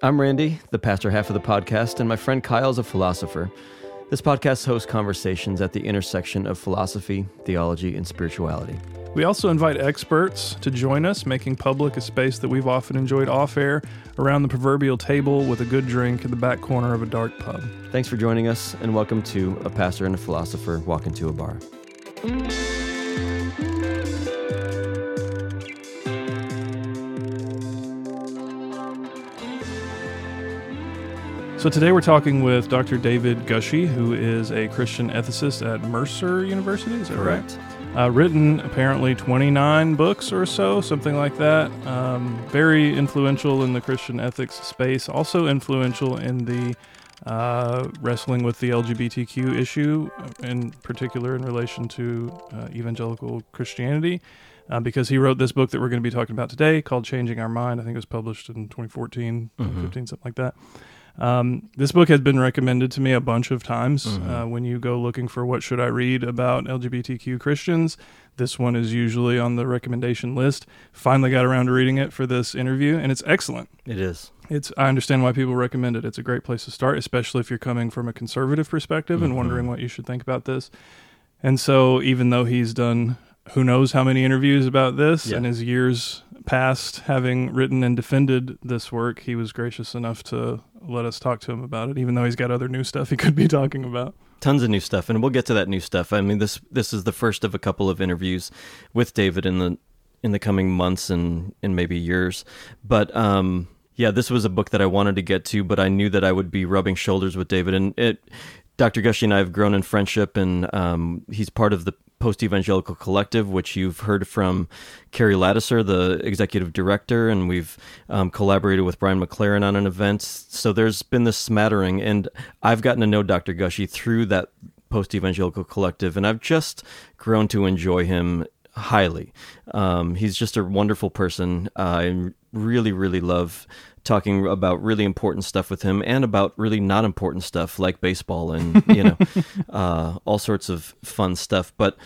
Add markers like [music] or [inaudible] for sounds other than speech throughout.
I'm Randy, the pastor half of the podcast, and my friend Kyle is a philosopher. This podcast hosts conversations at the intersection of philosophy, theology, and spirituality. We also invite experts to join us, making public a space that we've often enjoyed off air around the proverbial table with a good drink in the back corner of a dark pub. Thanks for joining us, and welcome to A Pastor and a Philosopher Walk Into a Bar. So today we're talking with Dr. David Gushee, who is a Christian ethicist at Mercer University. Is that Correct. right? Uh, written apparently 29 books or so, something like that. Um, very influential in the Christian ethics space. Also influential in the uh, wrestling with the LGBTQ issue, in particular in relation to uh, evangelical Christianity. Uh, because he wrote this book that we're going to be talking about today called Changing Our Mind. I think it was published in 2014, 2015, something like that. Um, this book has been recommended to me a bunch of times. Uh, when you go looking for what should I read about LGBTQ Christians, this one is usually on the recommendation list. Finally got around to reading it for this interview, and it's excellent. It is. It's I understand why people recommend it. It's a great place to start, especially if you're coming from a conservative perspective and wondering what you should think about this. And so, even though he's done who knows how many interviews about this, Yeah. and his years past having written and defended this work, he was gracious enough to let us talk to him about it, even though he's got other new stuff he could be talking about. Tons of new stuff, and we'll get to that new stuff. I mean, this this is the first of a couple of interviews with David in the in the coming months and and maybe years. But um, yeah, this was a book that I wanted to get to, but I knew that I would be rubbing shoulders with David, and it. Dr. Gushee and I have grown in friendship, and um, he's part of the Post Evangelical Collective, which you've heard from Carrie Lattiser, the executive director, and we've um, collaborated with Brian McLaren on an event. So there's been this smattering, and I've gotten to know Dr. Gushee through that Post Evangelical Collective, and I've just grown to enjoy him highly. Um, he's just a wonderful person. I really, really love talking about really important stuff with him and about really not important stuff like baseball and [laughs] you know uh, all sorts of fun stuff. But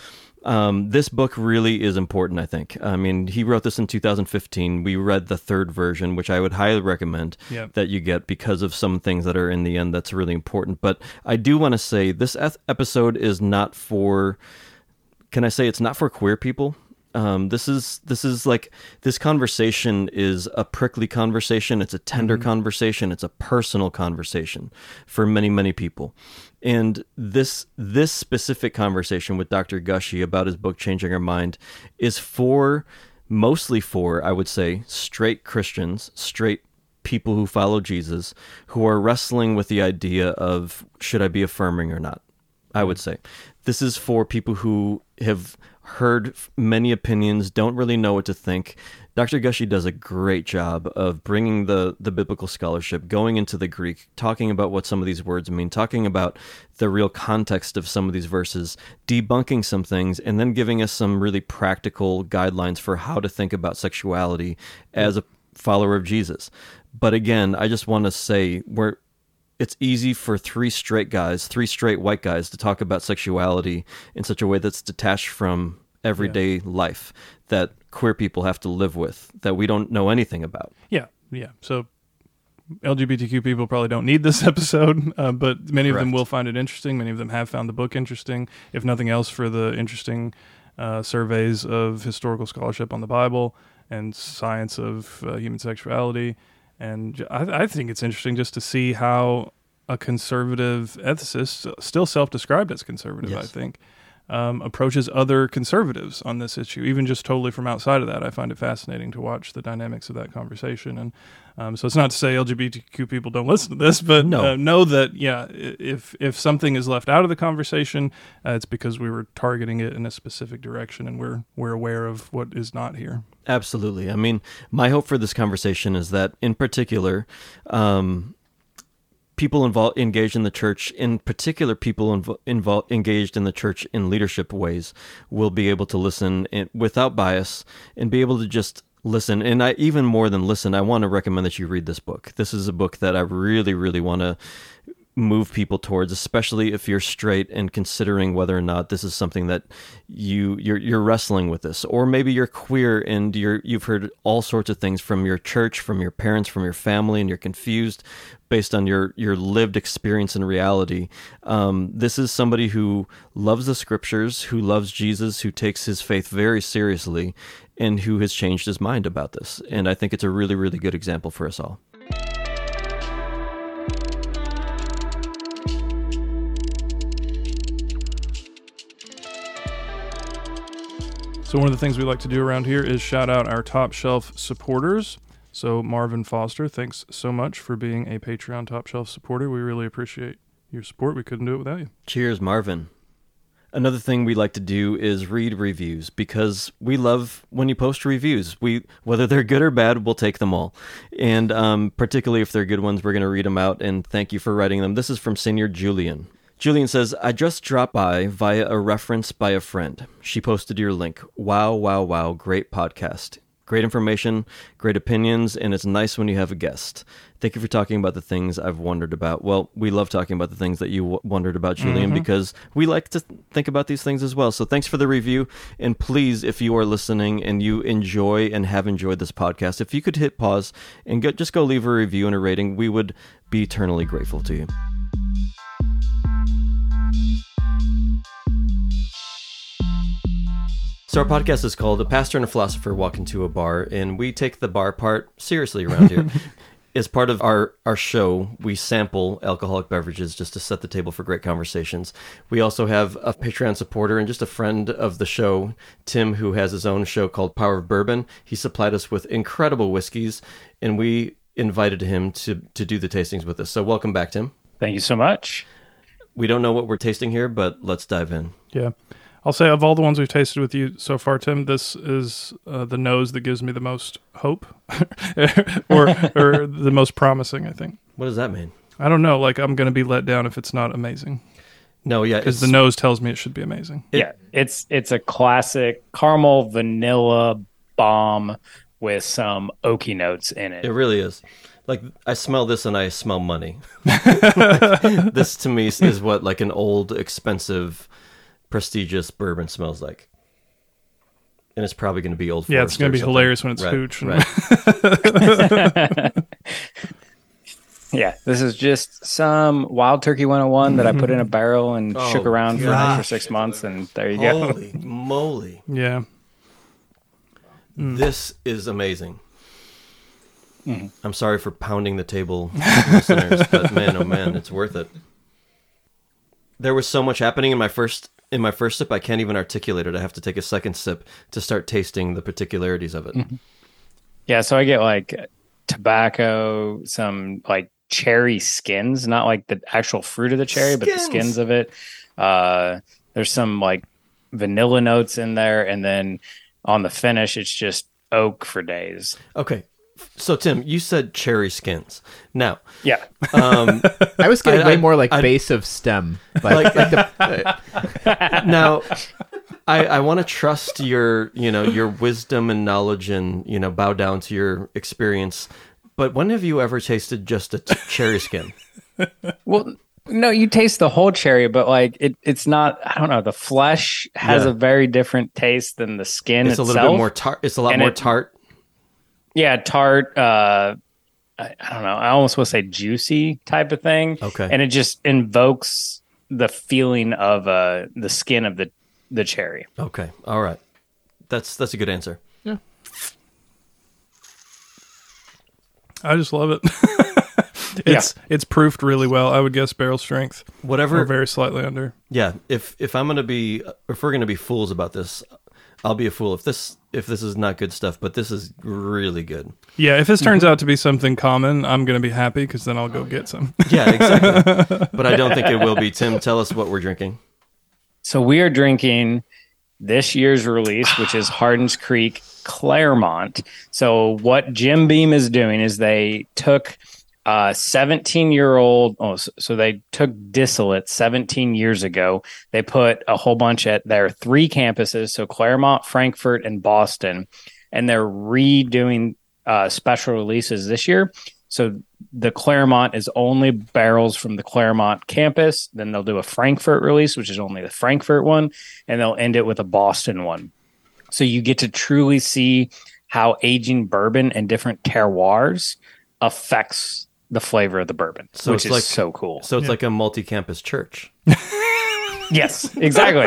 um, this book really is important. I think. I mean, he wrote this in 2015. We read the third version, which I would highly recommend Yep. that you get because of some things that are in the end that's really important. But I do want to say this episode is not for can I say it's not for queer people? Um, this is this is like this conversation is a prickly conversation. It's a tender conversation. It's a personal conversation for many many people. And this this specific conversation with Dr. Gushee about his book Changing Our Mind is for mostly for I would say straight Christians, straight people who follow Jesus, who are wrestling with the idea of should I be affirming or not. I would say. This is for people who have heard many opinions, don't really know what to think. Dr. Gushee does a great job of bringing the, the biblical scholarship, going into the Greek, talking about what some of these words mean, talking about the real context of some of these verses, debunking some things, and then giving us some really practical guidelines for how to think about sexuality as a follower of Jesus. But again, I just want to say we're it's easy for three straight guys, three straight white guys, to talk about sexuality in such a way that's detached from everyday life that queer people have to live with that we don't know anything about. Yeah, yeah. So LGBTQ people probably don't need this [laughs] episode, uh, but many of them will find it interesting. Many of them have found the book interesting, if nothing else, for the interesting uh, surveys of historical scholarship on the Bible and science of uh, human sexuality. And I think it's interesting just to see how a conservative ethicist, still self-described as conservative, I think, um, approaches other conservatives on this issue, even just totally from outside of that. I find it fascinating to watch the dynamics of that conversation. And um, so it's not to say LGBTQ people don't listen to this, but No. uh, know that yeah, if if something is left out of the conversation, uh, it's because we were targeting it in a specific direction, and we're we're aware of what is not here. Absolutely. I mean, my hope for this conversation is that, in particular, um, people involved engaged in the church, in particular, people invo- involved engaged in the church in leadership ways, will be able to listen in, without bias and be able to just listen. And I even more than listen, I want to recommend that you read this book. This is a book that I really, really want to move people towards, especially if you're straight and considering whether or not this is something that you you're you're wrestling with this, or maybe you're queer and you're you've heard all sorts of things from your church, from your parents, from your family, and you're confused based on your your lived experience and reality. Um, this is somebody who loves the scriptures, who loves Jesus, who takes his faith very seriously, and who has changed his mind about this. And I think it's a really really good example for us all. So one of the things we like to do around here is shout out our top shelf supporters. So Marvin Foster, thanks so much for being a Patreon top shelf supporter. We really appreciate your support. We couldn't do it without you. Cheers, Marvin. Another thing we like to do is read reviews because we love when you post reviews. We whether they're good or bad, we'll take them all, and um, particularly if they're good ones, we're going to read them out. And thank you for writing them. This is from Senior Julian. Julian says, I just dropped by via a reference by a friend. She posted your link. Wow, wow, wow. Great podcast. Great information, great opinions, and it's nice when you have a guest. Thank you for talking about the things I've wondered about. Well, we love talking about the things that you w- wondered about, Julian, Mm-hmm. because we like to th- think about these things as well. So thanks for the review. And please, if you are listening and you enjoy and have enjoyed this podcast, if you could hit pause and go, just go leave a review and a rating, we would be eternally grateful to you. So our podcast is called "A Pastor and a Philosopher Walk into a Bar," and we take the bar part seriously around here. [laughs] As part of our our show, we sample alcoholic beverages just to set the table for great conversations. We also have a Patreon supporter and just a friend of the show, Tim, who has his own show called Power of Bourbon. He supplied us with incredible whiskeys, and we invited him to to do the tastings with us. So welcome back, Tim. Thank you so much. We don't know what we're tasting here, but let's dive in. Yeah. I'll say of all the ones we've tasted with you so far, Tim, this is uh, the nose that gives me the most hope, [laughs] or or the most promising. I think. What does that mean? I don't know. Like I'm going to be let down if it's not amazing No, yeah, because the nose tells me it should be amazing. It- yeah, it's it's a classic caramel vanilla bomb with some oaky notes in it. It really is. Like I smell this and I smell money. [laughs] [laughs] this to me is what like an old, expensive, prestigious bourbon smells like. And it's probably going to be old. Yeah, it's going to be something. hilarious when it's Right, hooch. right. [laughs] Yeah, this is just some wild turkey 101 that I put in a barrel and [laughs] Oh, shook around for an extra gosh. six months, and there you go. Holy moly! yeah. This is amazing. Mm-hmm. I'm sorry for pounding the table, [laughs] listeners, but man, oh man, it's worth it. There was so much happening in my first in my first sip. I can't even articulate it. I have to take a second sip to start tasting the particularities of it. Mm-hmm. Yeah, so I get like tobacco, some like cherry skins, not like the actual fruit of the cherry, but the Skins. skins of it. Uh, there's some like vanilla notes in there, and then on the finish, it's just oak for days. Okay, so Tim, you said cherry skins. Now, Yeah, um, [laughs] I was getting I- way I- more like I- base of stem, like, like the, [laughs] uh, now I, I want to trust your you know your wisdom and knowledge and you know bow down to your experience but when have you ever tasted just a t- cherry skin [laughs] well. No, you taste the whole cherry, but like it, it's not. I don't know. The flesh has Yeah. a very different taste than the skin it's a itself. little bit more tart it's a lot more it- tart yeah tart uh I, I don't know i almost want to say juicy type of thing Okay. and it just invokes the feeling of uh the skin of the the cherry okay all right that's that's a good answer Yeah, I just love it. [laughs] it's it's proofed really well. I would guess barrel strength or whatever very slightly under. yeah if if i'm gonna be if we're gonna be fools about this i'll be a fool if this if this is not good stuff but this is really good. Yeah, if this mm-hmm. turns out to be something common, I'm going to be happy because then I'll go oh, get some. [laughs] yeah exactly. [laughs] But i don't think it will be. Tim tell us what we're drinking. So we are drinking this year's release which is Hardin's Creek Clermont. So what jim beam is doing is they took uh 17 year old oh so, so they took distillate 17 years ago they put a whole bunch at their three campuses so Clermont Frankfort and boston and they're redoing uh special releases this year So the Clermont is only barrels from the Clermont campus. Then they'll do a Frankfort release, which is only the Frankfort one, and they'll end it with a Boston one. So you get to truly see how aging bourbon and different terroirs affects the flavor of the bourbon, So which it's is like- so cool. So it's like a multi-campus church. [laughs] yes, exactly.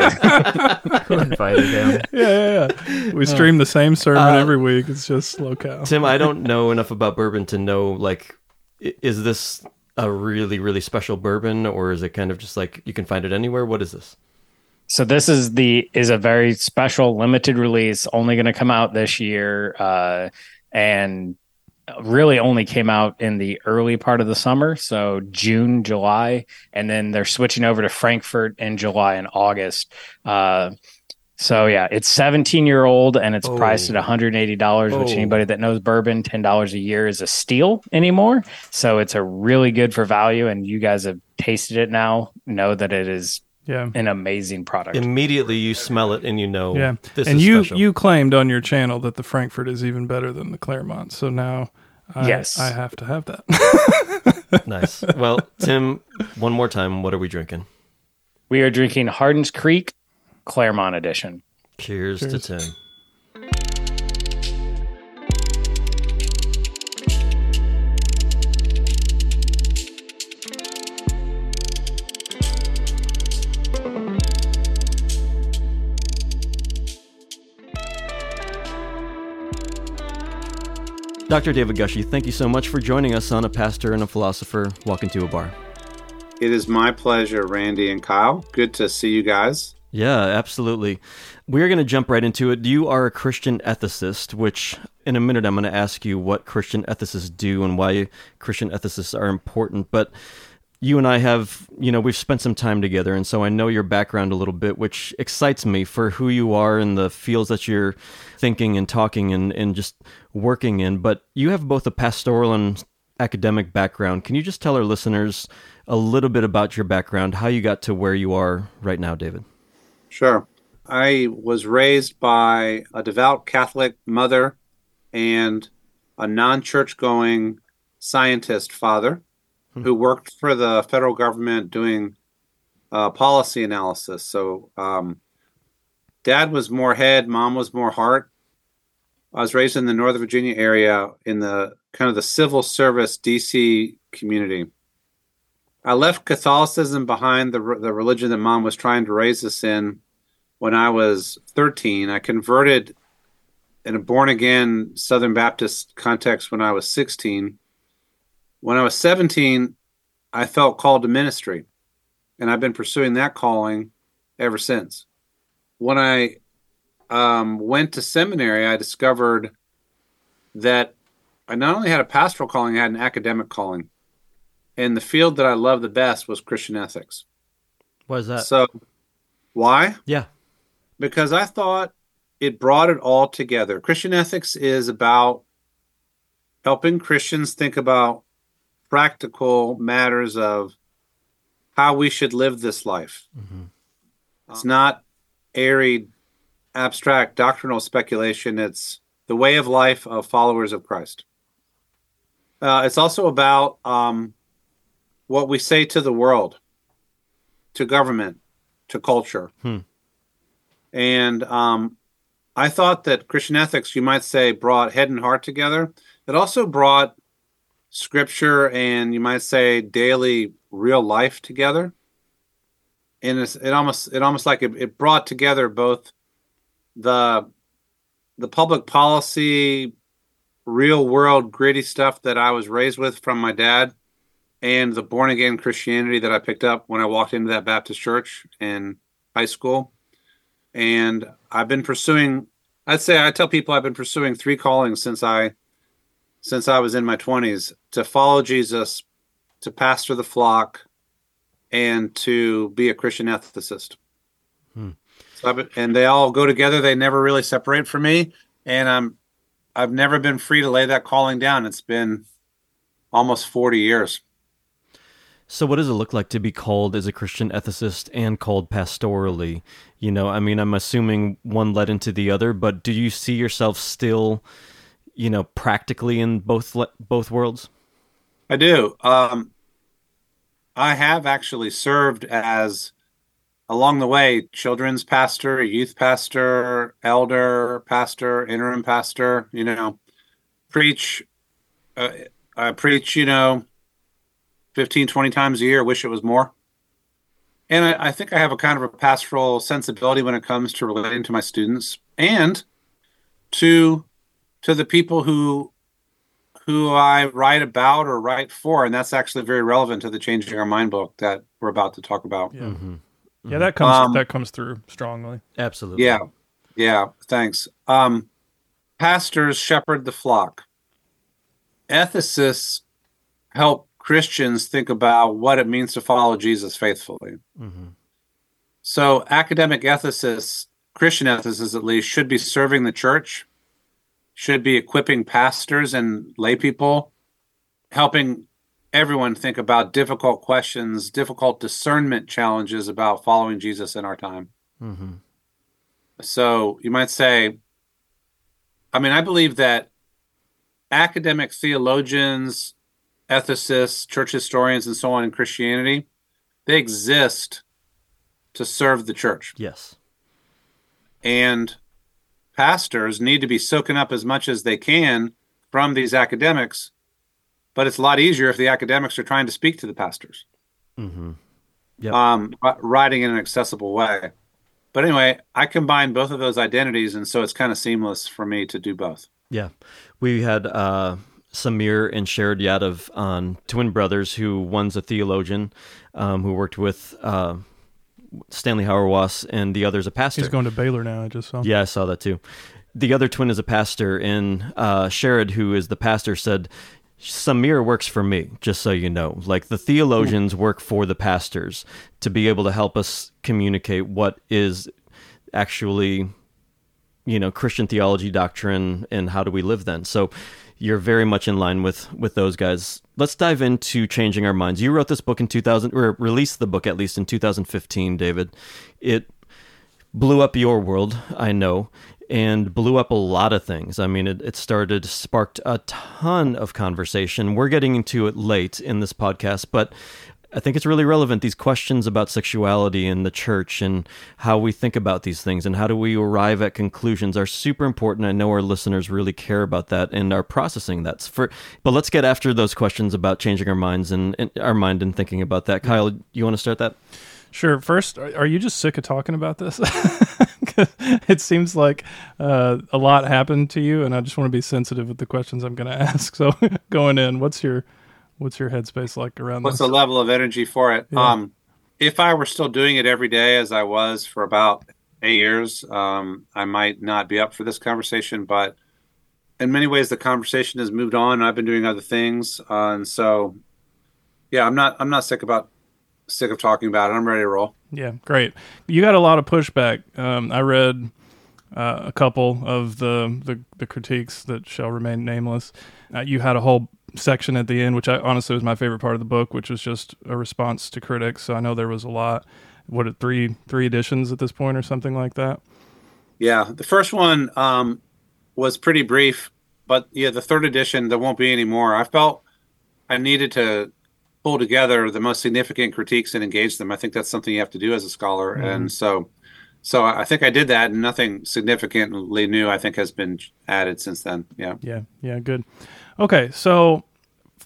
Who invited him? Yeah, yeah, yeah. We stream the same sermon Uh, every week. It's just locale. Tim, I don't know enough about bourbon to know like is this a really really special bourbon or is it kind of just like you can find it anywhere? What is this? So this is the is a very special limited release, only going to come out this year, uh, and really only came out in the early part of the summer, so June, July, and then they're switching over to Frankfort in July and August. Uh, so yeah, it's 17 year old and it's priced at Oh. 180 dollars, which Oh. anybody that knows bourbon, ten dollars a year is a steal anymore. So it's a really good for value, and you guys have tasted it now, know that it is Yeah. an amazing product. Immediately you smell it and you know Yeah, this and is you special. you claimed on your channel that the Frankfort is even better than the Clermont. So now, I, Yes. I have to have that. [laughs] [laughs] nice. Well, Tim, one more time, what are we drinking? We are drinking Hardin's Creek Clermont Edition. Cheers, to Tim. Dr. David Gushee, thank you so much for joining us on A Pastor and a Philosopher Walk into a Bar. It is my pleasure, Randy and Kyle. Good to see you guys. Yeah, absolutely. We're going to jump right into it. You are a Christian ethicist, which in a minute I'm going to ask you what Christian ethicists do and why Christian ethicists are important. But you and I have, you know, we've spent some time together, and so I know your background a little bit, which excites me for who you are and the fields that you're thinking and talking and, and just working in. But you have both a pastoral and academic background. Can you just tell our listeners a little bit about your background, how you got to where you are right now, David? Sure. I was raised by a devout Catholic mother and a non church going scientist father who worked for the federal government doing uh, policy analysis. So, um, dad was more head, mom was more heart. I was raised in the Northern Virginia area in the kind of the civil service DC community. I left Catholicism behind the the religion that mom was trying to raise us in when I was 13. I converted in a born again Southern Baptist context when I was 16. When I was 17, I felt called to ministry, and I've been pursuing that calling ever since. When I um, went to seminary, I discovered that I not only had a pastoral calling, I had an academic calling. And the field that I loved the best was Christian ethics. Why is that? So, why? yeah. Because I thought it brought it all together. Christian ethics is about helping Christians think about practical matters of how we should live this life. It's not airy, abstract doctrinal speculation. It's the way of life of followers of Christ. Uh, it's also about um, what we say to the world, to government, to culture. Hmm. And um, I thought that Christian ethics, you might say, brought head and heart together. It also brought scripture and you might say daily real life together. And it's, it almost it almost like it, it brought together both the the public policy, real world gritty stuff that I was raised with from my dad, and the born again Christianity that I picked up when I walked into that Baptist church in high school. And I've been pursuing I'd say I tell people I've been pursuing three callings since I since I was in my 20s to follow Jesus, to pastor the flock, and to be a Christian ethicist. So and they all go together. They never really separate from me, and I'm I've never been free to lay that calling down. It's been almost 40 years. So, what does it look like to be called as a Christian ethicist and called pastorally? You know, I mean, I'm assuming one led into the other, but do you see yourself still, you know, practically in both le- both worlds? I do. Um, I have actually served as along the way children's pastor, youth pastor, elder pastor, interim pastor. You know, preach. Uh, I preach. You know, 15, 20 times a year. Wish it was more. And I, I think I have a kind of a pastoral sensibility when it comes to relating to my students and to to the people who who I write about or write for, and that's actually very relevant to the Changing Our Mind book that we're about to talk about. Yeah, Mm-hmm. Yeah that comes Um, that comes through strongly. Absolutely. Yeah, yeah. Thanks. Um, pastors shepherd the flock. Ethicists help Christians think about what it means to follow Jesus faithfully. hmm So, academic ethicists, Christian ethicists at least, should be serving the church, should be equipping pastors and lay people, helping everyone think about difficult questions, difficult discernment challenges about following Jesus in our time. hmm So, you might say, I mean, I believe that academic theologians, ethicists, church historians, and so on in Christianity, they exist to serve the church. Yes. and pastors need to be soaking up as much as they can from these academics but it's a lot easier if the academics are trying to speak to the pastors hmm Yep. um, writing in an accessible way but anyway i combine both of those identities and so it's kind of seamless for me to do both Yeah, we had uh, Samir and Sherrod Yadav on twin brothers, who one's a theologian um, who worked with uh, Stanley Hauerwas, and the other's a pastor. He's going to Baylor now. I just saw. Yeah, I saw that too. The other twin is a pastor, and uh, Sherrod, who is the pastor, said, Samir works for me, just so you know. Like the theologians hmm. work for the pastors to be able to help us communicate what is actually, you know, Christian theology doctrine and how do we live then. So you're very much in line with with those guys. Let's dive into changing our minds. You wrote this book in 2000 or released the book at least in 2015, David. It blew up your world, I know, and blew up a lot of things. I mean, it, it started, sparked a ton of conversation. We're getting into it late in this podcast, but I think it's really relevant. These questions about sexuality in the church and how we think about these things and how do we arrive at conclusions are super important. I know our listeners really care about that and are processing that. For, but let's get after those questions about changing our minds and, and our mind and thinking about that. Kyle, you want to start that? Sure. First, are are you just sick of talking about this? [laughs] [laughs] it seems like uh, a lot happened to you, and I just want to be sensitive with the questions I'm going [laughs] to ask. So, going in, what's your what's your headspace like around this? what's this? the level of energy for it Yeah. um, if i were still doing it every day as i was for about eight years um, i might not be up for this conversation but in many ways the conversation has moved on i've been doing other things uh, and so yeah i'm not i'm not sick about sick of talking about it i'm ready to roll Yeah, great. You got a lot of pushback. Um, I read uh, a couple of the, the the critiques that shall remain nameless. Uh, you had a whole section at the end, which I honestly was my favorite part of the book, which was just a response to critics. So I know there was a lot. What three three editions at this point, or something like that? Yeah, the first one um, was pretty brief, but yeah, the third edition there won't be any more. I felt I needed to pull together the most significant critiques and engage them. I think that's something you have to do as a scholar, and mm-hmm. so so I think I did that, and nothing significantly new I think has been added since then. Yeah, Yeah, yeah, good. Okay, so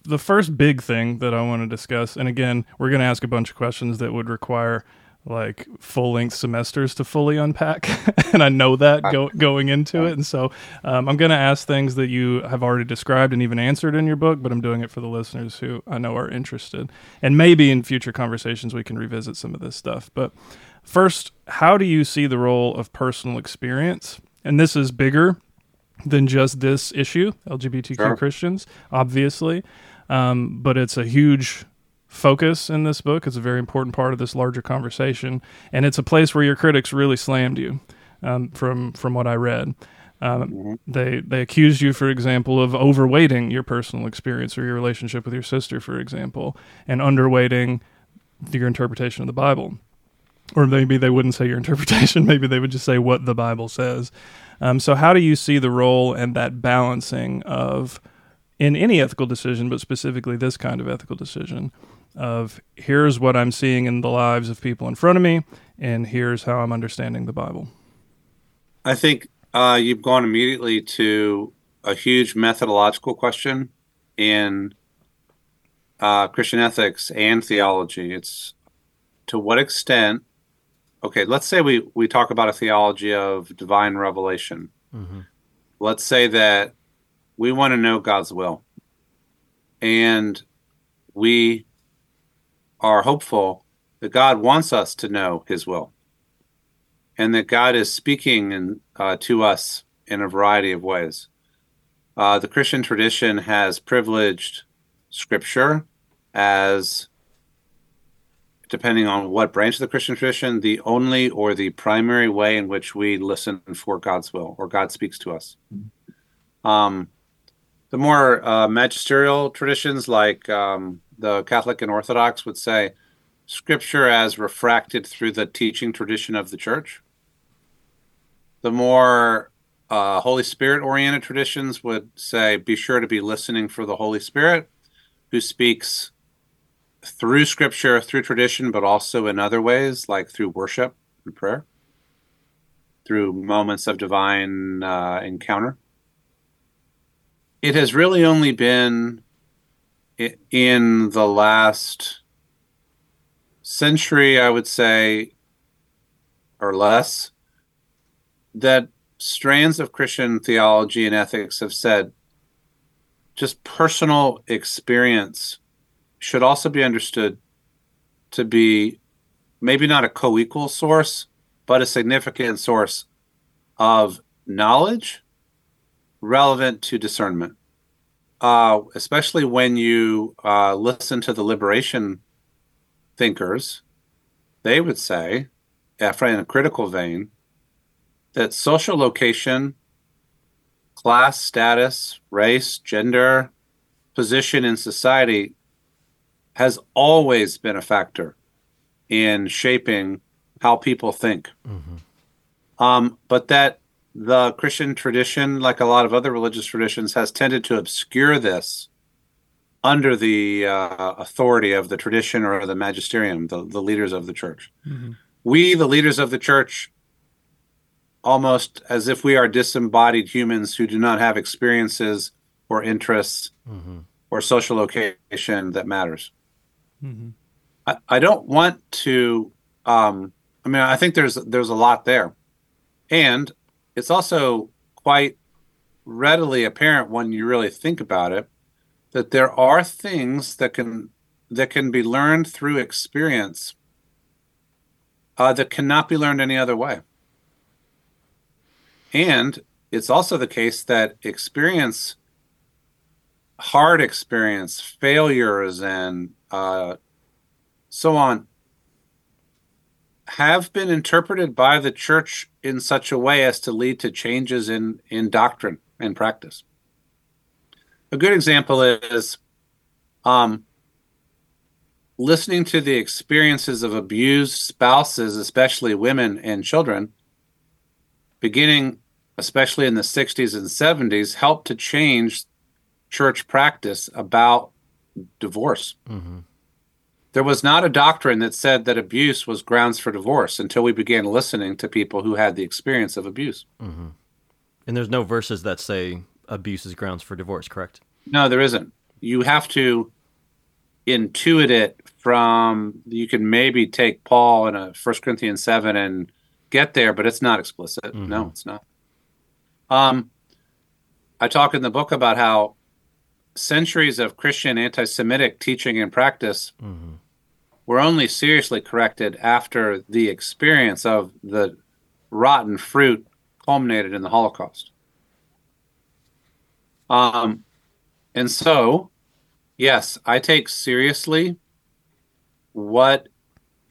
the first big thing that I want to discuss, and again, we're going to ask a bunch of questions that would require like full length semesters to fully unpack, [laughs] and I know that go, going into it, and so um, I'm going to ask things that you have already described and even answered in your book, but I'm doing it for the listeners who I know are interested, and maybe in future conversations we can revisit some of this stuff, but. First, how do you see the role of personal experience? And this is bigger than just this issue, LGBTQ Sure. Christians, obviously. Um, but it's a huge focus in this book. It's a very important part of this larger conversation. And it's a place where your critics really slammed you um, from, from what I read. Um, they they accused you, for example, of overweighting your personal experience or your relationship with your sister, for example, and underweighting your interpretation of the Bible or maybe they wouldn't say your [laughs] interpretation. Maybe they would just say what the Bible says. Um, so, how do you see the role and that balancing of in any ethical decision, but specifically this kind of ethical decision of here's what I'm seeing in the lives of people in front of me, and here's how I'm understanding the Bible. I think uh, you've gone immediately to a huge methodological question in uh, Christian ethics and theology. It's to what extent, okay, let's say we, we talk about a theology of divine revelation. Mm-hmm. Let's say that we want to know God's will. And we are hopeful that God wants us to know his will and that God is speaking in, uh, to us in a variety of ways. Uh, the Christian tradition has privileged scripture as, depending on what branch of the Christian tradition, the only or the primary way in which we listen for God's will or God speaks to us. Um, the more uh, magisterial traditions, like um, the Catholic and Orthodox, would say scripture as refracted through the teaching tradition of the church. The more uh, Holy Spirit oriented traditions would say be sure to be listening for the Holy Spirit who speaks through scripture, through tradition, but also in other ways, like through worship and prayer, through moments of divine uh, encounter. It has really only been in the last century, I would say, or less, that strands of Christian theology and ethics have said just personal experience should also be understood to be maybe not a co equal source, but a significant source of knowledge relevant to discernment. Uh, especially when you uh, listen to the liberation thinkers, they would say, in a critical vein, that social location, class status, race, gender, position in society has always been a factor in shaping how people think. Mm-hmm. Um, but that the Christian tradition, like a lot of other religious traditions, has tended to obscure this under the uh, authority of the tradition or the magisterium, the, the leaders of the church. Mm-hmm. We, the leaders of the church, almost as if we are disembodied humans who do not have experiences or interests mm-hmm. or social location that matters. Mm-hmm. I, I, don't want to. Um, I mean, I think there's there's a lot there, and it's also quite readily apparent when you really think about it that there are things that can that can be learned through experience uh, that cannot be learned any other way. And it's also the case that experience, hard experience, failures, and uh, so on, have been interpreted by the church in such a way as to lead to changes in, in doctrine and practice. A good example is um, listening to the experiences of abused spouses, especially women and children, beginning especially in the 60s and 70s, helped to change church practice about divorce. Mm-hmm. There was not a doctrine that said that abuse was grounds for divorce until we began listening to people who had the experience of abuse. Mm-hmm. And there's no verses that say abuse is grounds for divorce, correct? No, there isn't. You have to intuit it from, you can maybe take Paul in a First Corinthians 7 and get there, but it's not explicit. Mm-hmm. No, it's not. Um, I talk in the book about how centuries of Christian anti Semitic teaching and practice mm-hmm. Were only seriously corrected after the experience of the rotten fruit culminated in the Holocaust. Um, and so, yes, I take seriously what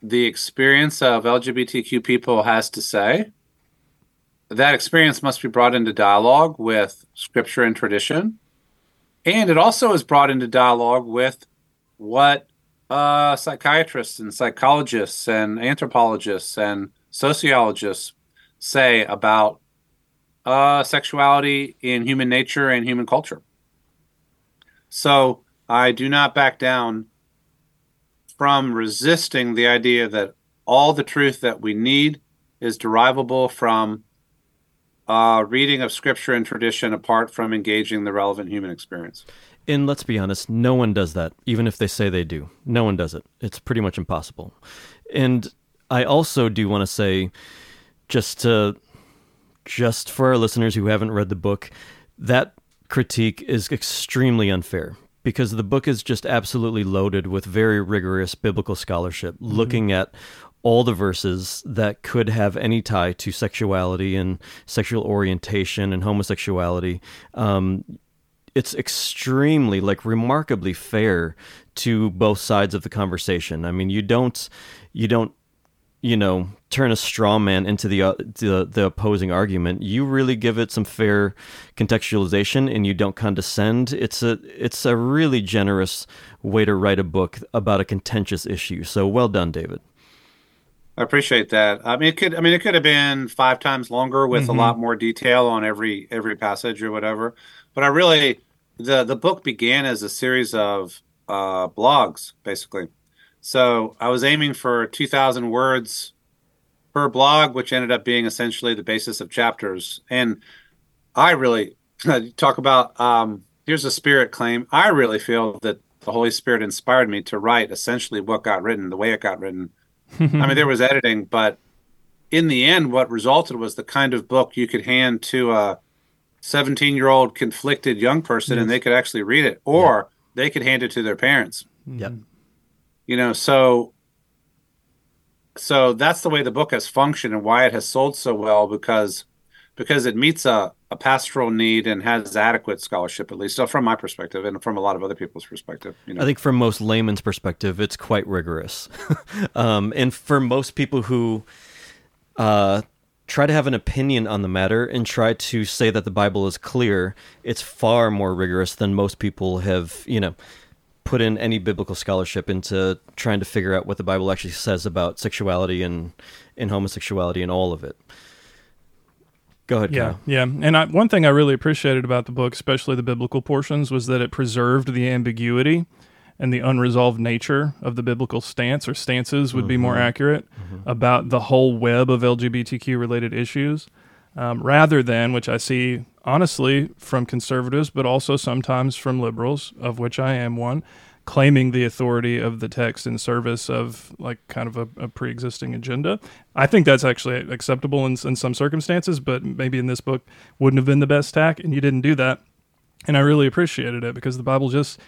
the experience of LGBTQ people has to say. That experience must be brought into dialogue with scripture and tradition. And it also is brought into dialogue with what uh, psychiatrists and psychologists and anthropologists and sociologists say about uh, sexuality in human nature and human culture. So I do not back down from resisting the idea that all the truth that we need is derivable from uh, reading of scripture and tradition apart from engaging the relevant human experience. And let's be honest, no one does that, even if they say they do. No one does it. It's pretty much impossible. And I also do want to say, just to, just for our listeners who haven't read the book, that critique is extremely unfair because the book is just absolutely loaded with very rigorous biblical scholarship, mm-hmm. looking at all the verses that could have any tie to sexuality and sexual orientation and homosexuality. Um, it's extremely, like, remarkably fair to both sides of the conversation. I mean, you don't, you don't you know turn a straw man into the, uh, the the opposing argument you really give it some fair contextualization and you don't condescend it's a it's a really generous way to write a book about a contentious issue so well done david I appreciate that. I mean, it could. I mean, it could have been five times longer with mm-hmm. a lot more detail on every every passage or whatever. But I really, the the book began as a series of uh, blogs, basically. So I was aiming for 2,000 words per blog, which ended up being essentially the basis of chapters. And I really [laughs] talk about um, here's a spirit claim. I really feel that the Holy Spirit inspired me to write essentially what got written, the way it got written. I mean, there was [laughs] editing, but in the end, what resulted was the kind of book you could hand to a 17 year old conflicted young person yes. and they could actually read it, or they could hand it to their parents. Yep. You know, so so that's the way the book has functioned and why it has sold so well because because it meets a, a pastoral need and has adequate scholarship at least so from my perspective and from a lot of other people's perspective you know. i think from most layman's perspective it's quite rigorous [laughs] um, and for most people who uh, try to have an opinion on the matter and try to say that the bible is clear it's far more rigorous than most people have you know put in any biblical scholarship into trying to figure out what the Bible actually says about sexuality and, and homosexuality and all of it. Go ahead. Yeah, Kyle. yeah. And I, one thing I really appreciated about the book, especially the biblical portions, was that it preserved the ambiguity and the unresolved nature of the biblical stance or stances would mm-hmm. be more mm-hmm. accurate mm-hmm. about the whole web of LGBTQ related issues, um, rather than which I see honestly from conservatives, but also sometimes from liberals, of which I am one, claiming the authority of the text in service of like kind of a, a pre-existing agenda. I think that's actually acceptable in, in some circumstances, but maybe in this book wouldn't have been the best tack, and you didn't do that. And I really appreciated it because the Bible just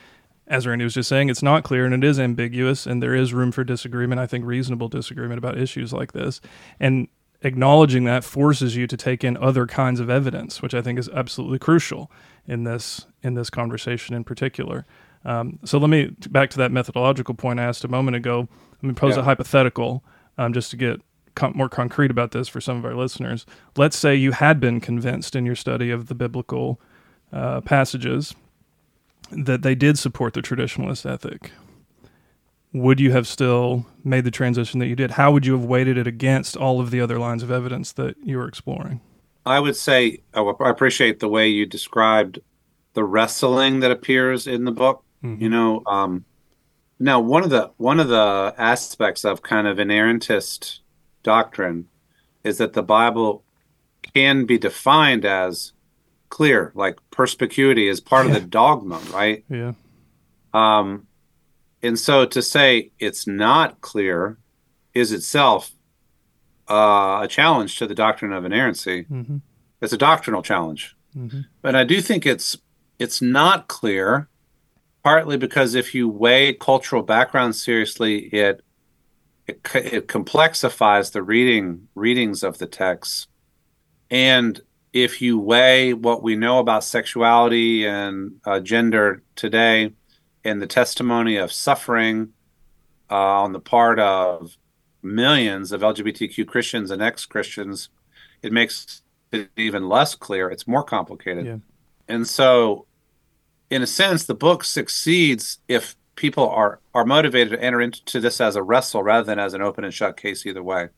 as Randy was just saying, it's not clear and it is ambiguous, and there is room for disagreement. I think reasonable disagreement about issues like this. And acknowledging that forces you to take in other kinds of evidence, which I think is absolutely crucial in this in this conversation in particular. Um, so let me back to that methodological point I asked a moment ago. Let me pose yeah. a hypothetical um, just to get more concrete about this for some of our listeners. Let's say you had been convinced in your study of the biblical uh, passages that they did support the traditionalist ethic would you have still made the transition that you did? How would you have weighted it against all of the other lines of evidence that you were exploring? I would say oh, I appreciate the way you described the wrestling that appears in the book. Mm-hmm. You know, um, now one of the one of the aspects of kind of inerrantist doctrine is that the Bible can be defined as clear, like perspicuity is part yeah. of the dogma, right? Yeah. Um, and so to say it's not clear is itself uh, a challenge to the doctrine of inerrancy. Mm-hmm. It's a doctrinal challenge. Mm-hmm. But I do think it's it's not clear, partly because if you weigh cultural background seriously, it it, it complexifies the reading readings of the text, and if you weigh what we know about sexuality and uh, gender today and the testimony of suffering uh, on the part of millions of LGBTQ Christians and ex Christians, it makes it even less clear. It's more complicated. Yeah. And so, in a sense, the book succeeds if people are, are motivated to enter into this as a wrestle rather than as an open and shut case either way.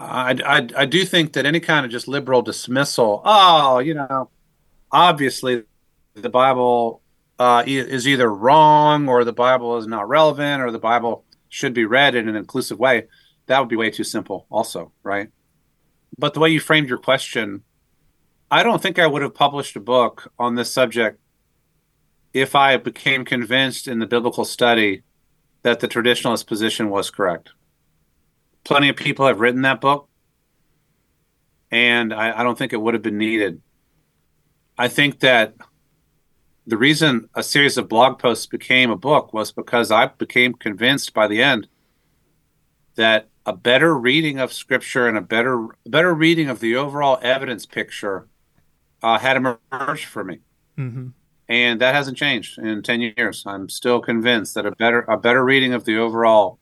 I, I, I do think that any kind of just liberal dismissal, oh, you know, obviously the Bible uh, is either wrong or the Bible is not relevant or the Bible should be read in an inclusive way, that would be way too simple, also, right? But the way you framed your question, I don't think I would have published a book on this subject if I became convinced in the biblical study that the traditionalist position was correct. Plenty of people have written that book, and I, I don't think it would have been needed. I think that the reason a series of blog posts became a book was because I became convinced by the end that a better reading of scripture and a better better reading of the overall evidence picture uh, had emerged for me, Mm-hmm. and that hasn't changed in ten years. I'm still convinced that a better a better reading of the overall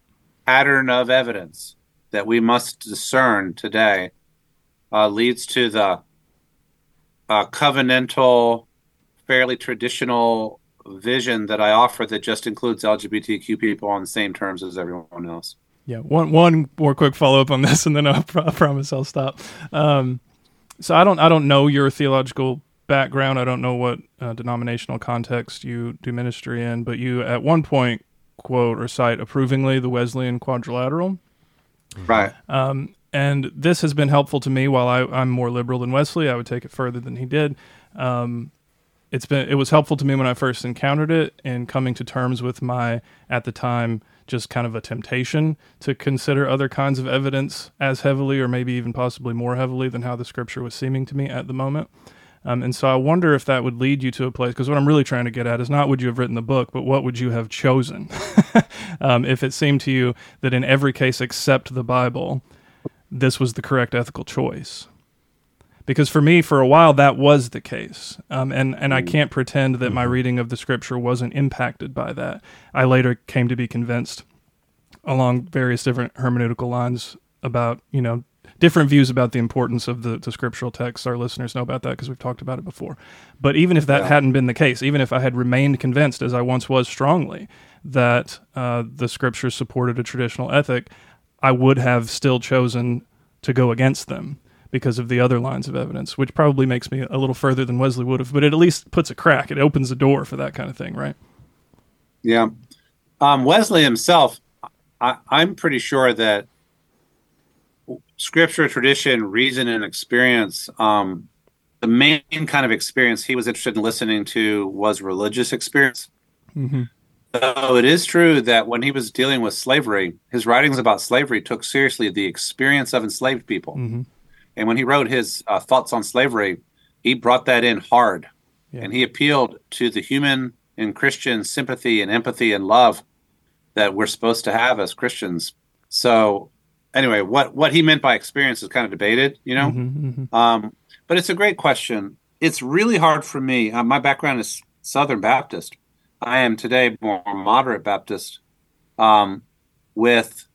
pattern of evidence that we must discern today uh, leads to the uh, covenantal, fairly traditional vision that I offer that just includes LGBTQ people on the same terms as everyone else. Yeah, one one more quick follow up on this, and then I, [laughs] I promise I'll stop. Um, so I don't I don't know your theological background. I don't know what uh, denominational context you do ministry in, but you at one point quote or cite approvingly the Wesleyan quadrilateral. Right. Um, and this has been helpful to me. While I, I'm more liberal than Wesley, I would take it further than he did. Um, it's been it was helpful to me when I first encountered it and coming to terms with my at the time just kind of a temptation to consider other kinds of evidence as heavily or maybe even possibly more heavily than how the scripture was seeming to me at the moment. Um, and so I wonder if that would lead you to a place because what I'm really trying to get at is not would you have written the book, but what would you have chosen? [laughs] Um, if it seemed to you that in every case except the Bible, this was the correct ethical choice. Because for me for a while that was the case. Um, and and I can't pretend that my reading of the scripture wasn't impacted by that. I later came to be convinced along various different hermeneutical lines about you know different views about the importance of the, the scriptural texts our listeners know about that because we've talked about it before but even if that Yeah. hadn't been the case even if I had remained convinced as I once was strongly that uh, the scriptures supported a traditional ethic I would have still chosen to go against them because of the other lines of evidence, which probably makes me a little further than Wesley would have, but it at least puts a crack. It opens the door for that kind of thing, right? Yeah. Um, Wesley himself, I, I'm pretty sure that scripture, tradition, reason, and experience, um, the main kind of experience he was interested in listening to was religious experience. Mm-hmm. So it is true that when he was dealing with slavery, his writings about slavery took seriously the experience of enslaved people. Mhm. And when he wrote his uh, thoughts on slavery, he brought that in hard. Yeah. And he appealed to the human and Christian sympathy and empathy and love that we're supposed to have as Christians. So, anyway, what, what he meant by experience is kind of debated, you know? Mhm, mhm. Um, but it's a great question. It's really hard for me. Uh, my background is Southern Baptist. I am today more moderate Baptist, um, with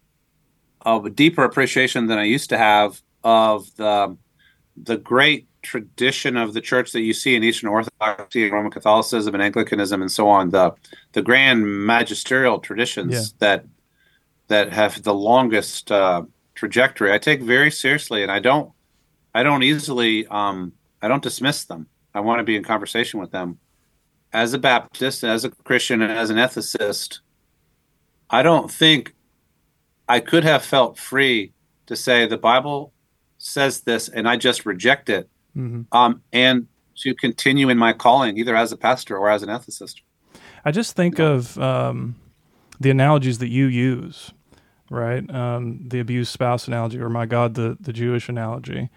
a deeper appreciation than I used to have of the the great tradition of the church that you see in Eastern Orthodoxy, Roman Catholicism, and Anglicanism, and so on. The the grand magisterial traditions Yeah. that that have the longest uh, trajectory. I take very seriously, and I don't I don't easily um, I don't dismiss them. I want to be in conversation with them. As a Baptist, as a Christian, and as an ethicist, I don't think I could have felt free to say the Bible says this and I just reject it, Mhm. um, and to continue in my calling, either as a pastor or as an ethicist. I just think of um, the analogies that you use, right? Um, the abused spouse analogy, or my God, the, the Jewish analogy.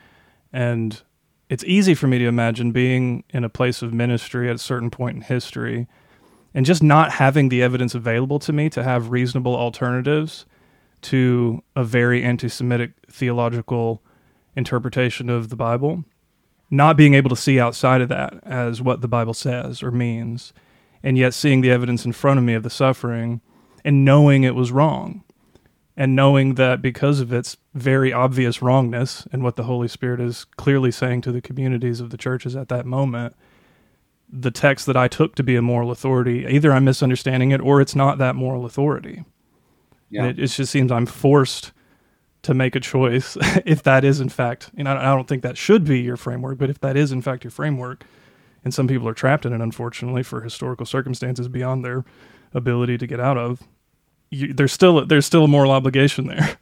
And it's easy for me to imagine being in a place of ministry at a certain point in history and just not having the evidence available to me to have reasonable alternatives to a very anti Semitic theological interpretation of the Bible. Not being able to see outside of that as what the Bible says or means and yet seeing the evidence in front of me of the suffering and knowing it was wrong and knowing that because of its very obvious wrongness and what the holy spirit is clearly saying to the communities of the churches at that moment the text that i took to be a moral authority either i'm misunderstanding it or it's not that moral authority Yeah. and it, it just seems i'm forced to make a choice [laughs] if that is in fact you know i don't think that should be your framework but if that is in fact your framework and some people are trapped in it, unfortunately, for historical circumstances beyond their ability to get out of. You, there's still there's still a moral obligation there.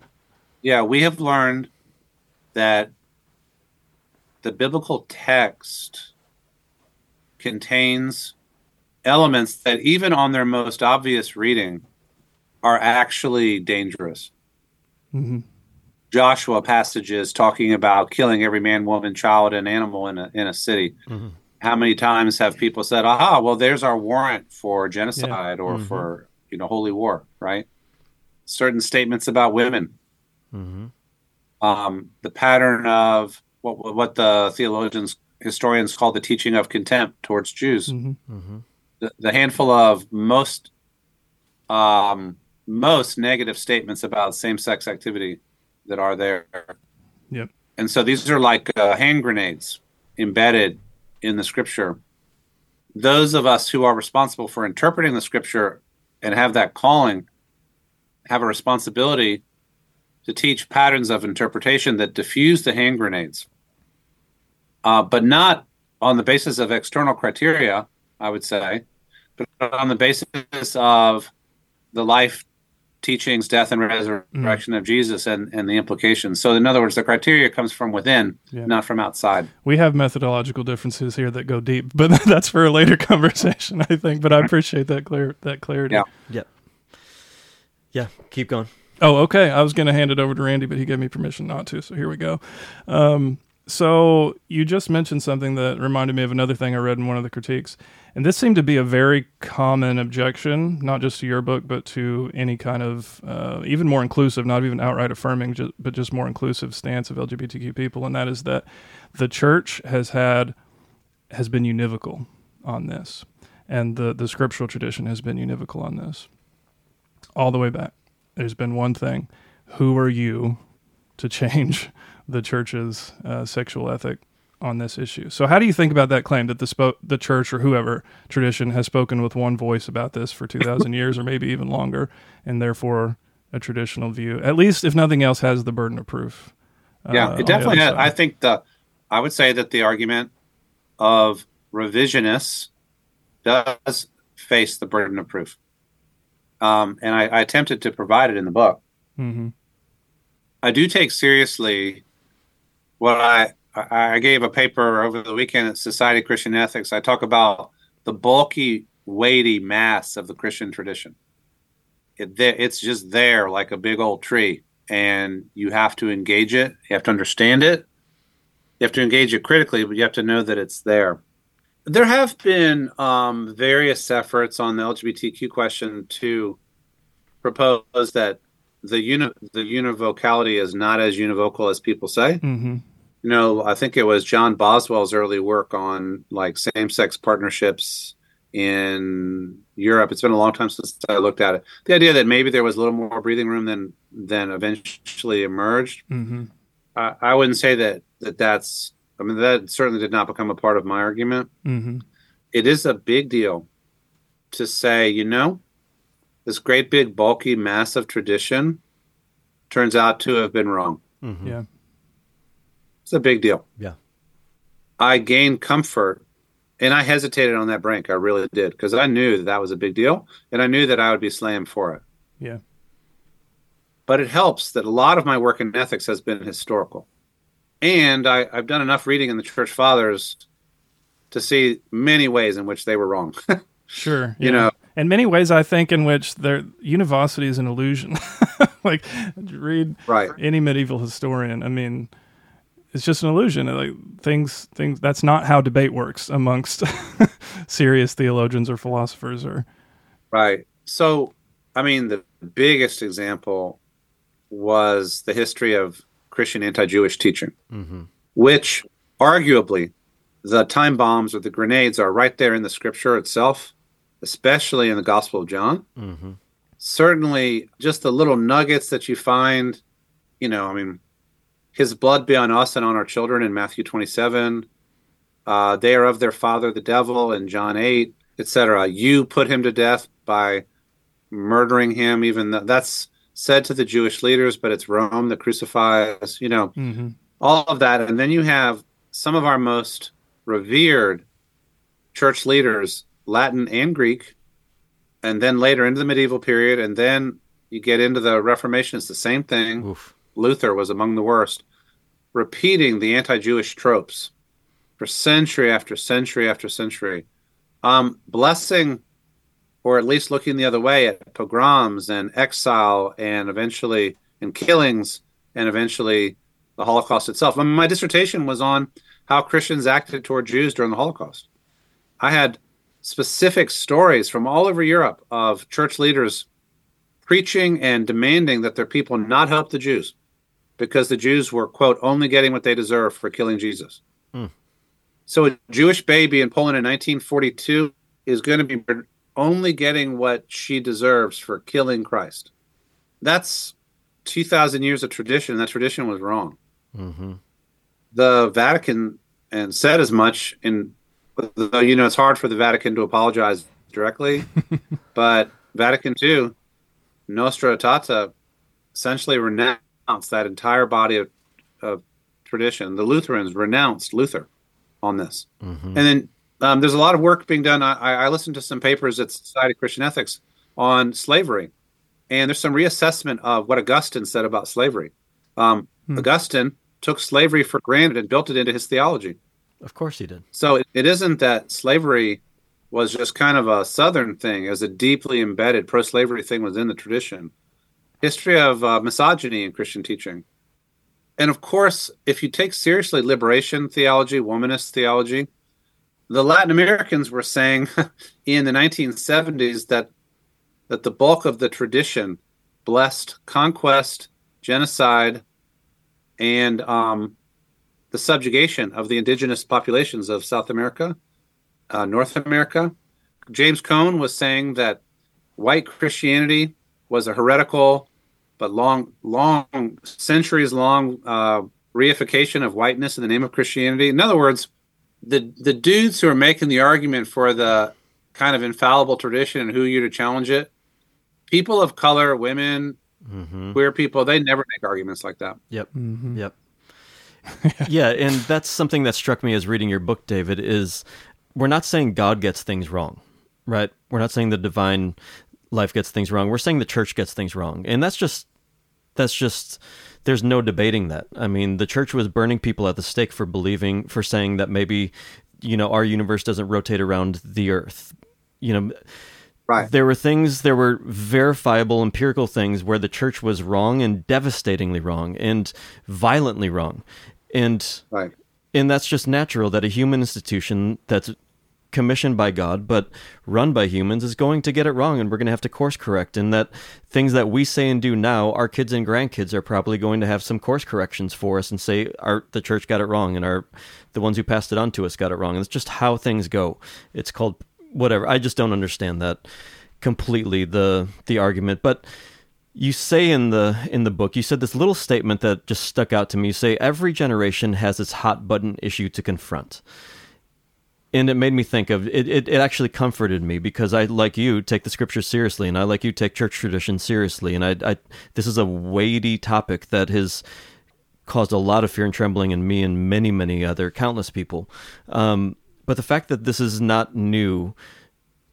Yeah, we have learned that the biblical text contains elements that, even on their most obvious reading, are actually dangerous. hmm Joshua passages talking about killing every man, woman, child, and animal in a in a city. Mhm. How many times have people said, "Aha, well, there's our warrant for genocide or Mhm. for you know holy war"? Right? Certain statements about women, hmm um, the pattern of what what the theologians historians call the teaching of contempt towards Jews. hmm hmm The, the handful of most um, most negative statements about same sex activity that are there. Yep. And so these are like uh, hand grenades embedded in the scripture. Those of us who are responsible for interpreting the scripture and have that calling have a responsibility to teach patterns of interpretation that diffuse the hand grenades, uh, but not on the basis of external criteria, I would say, but on the basis of the life teachings, death, and resurrection of Jesus and, and the implications. So, in other words, the criteria comes from within, Yeah. not from outside. We have methodological differences here that go deep, but [laughs] that's for a later [laughs] conversation, I think. But I appreciate that clear that clarity. Yeah. Yeah. Yeah. Keep going. Oh, okay. I was going to hand it over to Randy, but he gave me permission not to. So here we go. Um, so you just mentioned something that reminded me of another thing I read in one of the critiques. And this seemed to be a very common objection, not just to your book, but to any kind of uh, even more inclusive, not even outright affirming, ju- but just more inclusive stance of LGBTQ people. And that is that the church has had, has been univocal on this. And the, the scriptural tradition has been univocal on this all the way back there's been one thing who are you to change the church's uh, sexual ethic on this issue so how do you think about that claim that the spo- the church or whoever tradition has spoken with one voice about this for 2000 [laughs] years or maybe even longer and therefore a traditional view at least if nothing else has the burden of proof uh, yeah, it definitely has. I think the, I would say that the argument of revisionists does face the burden of proof. Um, and I, I attempted to provide it in the book. Mhm. I do take seriously what I I gave a paper over the weekend at Society of Christian Ethics. I talk about the bulky, weighty mass of the Christian tradition. It, it's just there like a big old tree, and you have to engage it. You have to understand it. You have to engage it critically, but you have to know that it's there. There have been um, various efforts on the LGBTQ question to propose that the uni- the univocality is not as univocal as people say. Mhm. You know, I think it was John Boswell's early work on like same sex partnerships in Europe. It's been a long time since I looked at it. The idea that maybe there was a little more breathing room than than eventually emerged. Mhm. I, I wouldn't say that, that that's. I mean, that certainly did not become a part of my argument. Mhm. It is a big deal to say, you know, this great big bulky massive tradition turns out to have been wrong. Mhm. Yeah. A big deal. Yeah. I gained comfort and I hesitated on that brink. I really did because I knew that that was a big deal and I knew that I would be slammed for it. Yeah. But it helps that a lot of my work in ethics has been historical. And I, I've done enough reading in the church fathers to see many ways in which they were wrong. [laughs] Sure. You know- in many ways, I think in which their univocity is an illusion. [laughs] like, read right. any medieval historian. I mean, it's just an illusion. Like things, things. That's not how debate works amongst [laughs] serious theologians or philosophers. Or Right. So, I mean, the biggest example was the history of Christian anti Jewish teaching. Mhm. which arguably the time bombs or the grenades are right there in the scripture itself, especially in the Gospel of John. Mhm. Certainly, just the little nuggets that you find, you know, I mean, his blood be on us and on our children in Matthew 27. Uh, they are of their father, the devil, in John 8, etc. You put him to death by murdering him, even though that's said to the Jewish leaders, but it's Rome that crucifies, you know hmm all of that and then you have some of our most revered church leaders, Latin and Greek, and then later into the medieval period, and then you get into the Reformation, it's the same thing. Oof. Luther was among the worst, repeating the anti Jewish tropes for century after century after century. Um, blessing, or at least looking the other way at pogroms and exile and eventually and killings and eventually the Holocaust itself. I mean, my dissertation was on how Christians acted toward Jews during the Holocaust. I had specific stories from all over Europe of church leaders preaching and demanding that their people not help the Jews because the Jews were, quote, only getting what they deserve for killing Jesus. Hmm. So a Jewish baby in Poland in 1942 is going to be only getting what she deserves for killing Christ. That's 2,000 years of tradition. That tradition was wrong. hmm The Vatican and said as much in, though you know it's hard for the Vatican to apologize directly, [laughs] but Vatican II, Nostra Aetate, essentially renounced that entire body of, of tradition. The Lutherans renounced Luther on this. hmm And then um, there's a lot of work being done. I, I listened to some papers at Society of Christian Ethics on slavery, and there's some reassessment of what Augustine said about slavery. Um, Hmm. Augustine took slavery for granted and built it into his theology. Of course he did. So it, it isn't that slavery was just kind of a Southern thing, as a deeply embedded pro-slavery thing within the tradition. History of uh, misogyny in Christian teaching, and of course, if you take seriously liberation theology, womanist theology, the Latin Americans were saying [laughs] in the 1970s that that the bulk of the tradition blessed conquest, genocide, and um, the subjugation of the indigenous populations of South America, uh, North America. James Cone was saying that white Christianity was a heretical but long, long, centuries long uh, reification of whiteness in the name of Christianity. In other words, the the dudes who are making the argument for the kind of infallible tradition and who you to challenge it, people of color, women, hmm queer people, they never make arguments like that. Yep. Mhm. Yep. [laughs] yeah, and that's something that struck me as reading your book, David, is we're not saying God gets things wrong, right? We're not saying the divine life gets things wrong. We're saying the church gets things wrong. And that's just that's just there's no debating that. I mean, the church was burning people at the stake for believing for saying that maybe you know our universe doesn't rotate around the earth. You know, Right. there were things, there were verifiable empirical things where the church was wrong and devastatingly wrong and violently wrong. And Right. and that's just natural that a human institution that's commissioned by God but run by humans is going to get it wrong and we're going to have to course correct and that things that we say and do now our kids and grandkids are probably going to have some course corrections for us and say our the church got it wrong and our the ones who passed it on to us got it wrong. And it's just how things go. It's called whatever. I just don't understand that completely the the argument. But you say in the in the book you said this little statement that just stuck out to me. You say every generation has its hot button issue to confront and it made me think of it, it it actually comforted me because I like you take the scriptures seriously and I like you take church tradition seriously and I, I this is a weighty topic that has caused a lot of fear and trembling in me and many many other countless people um, but the fact that this is not new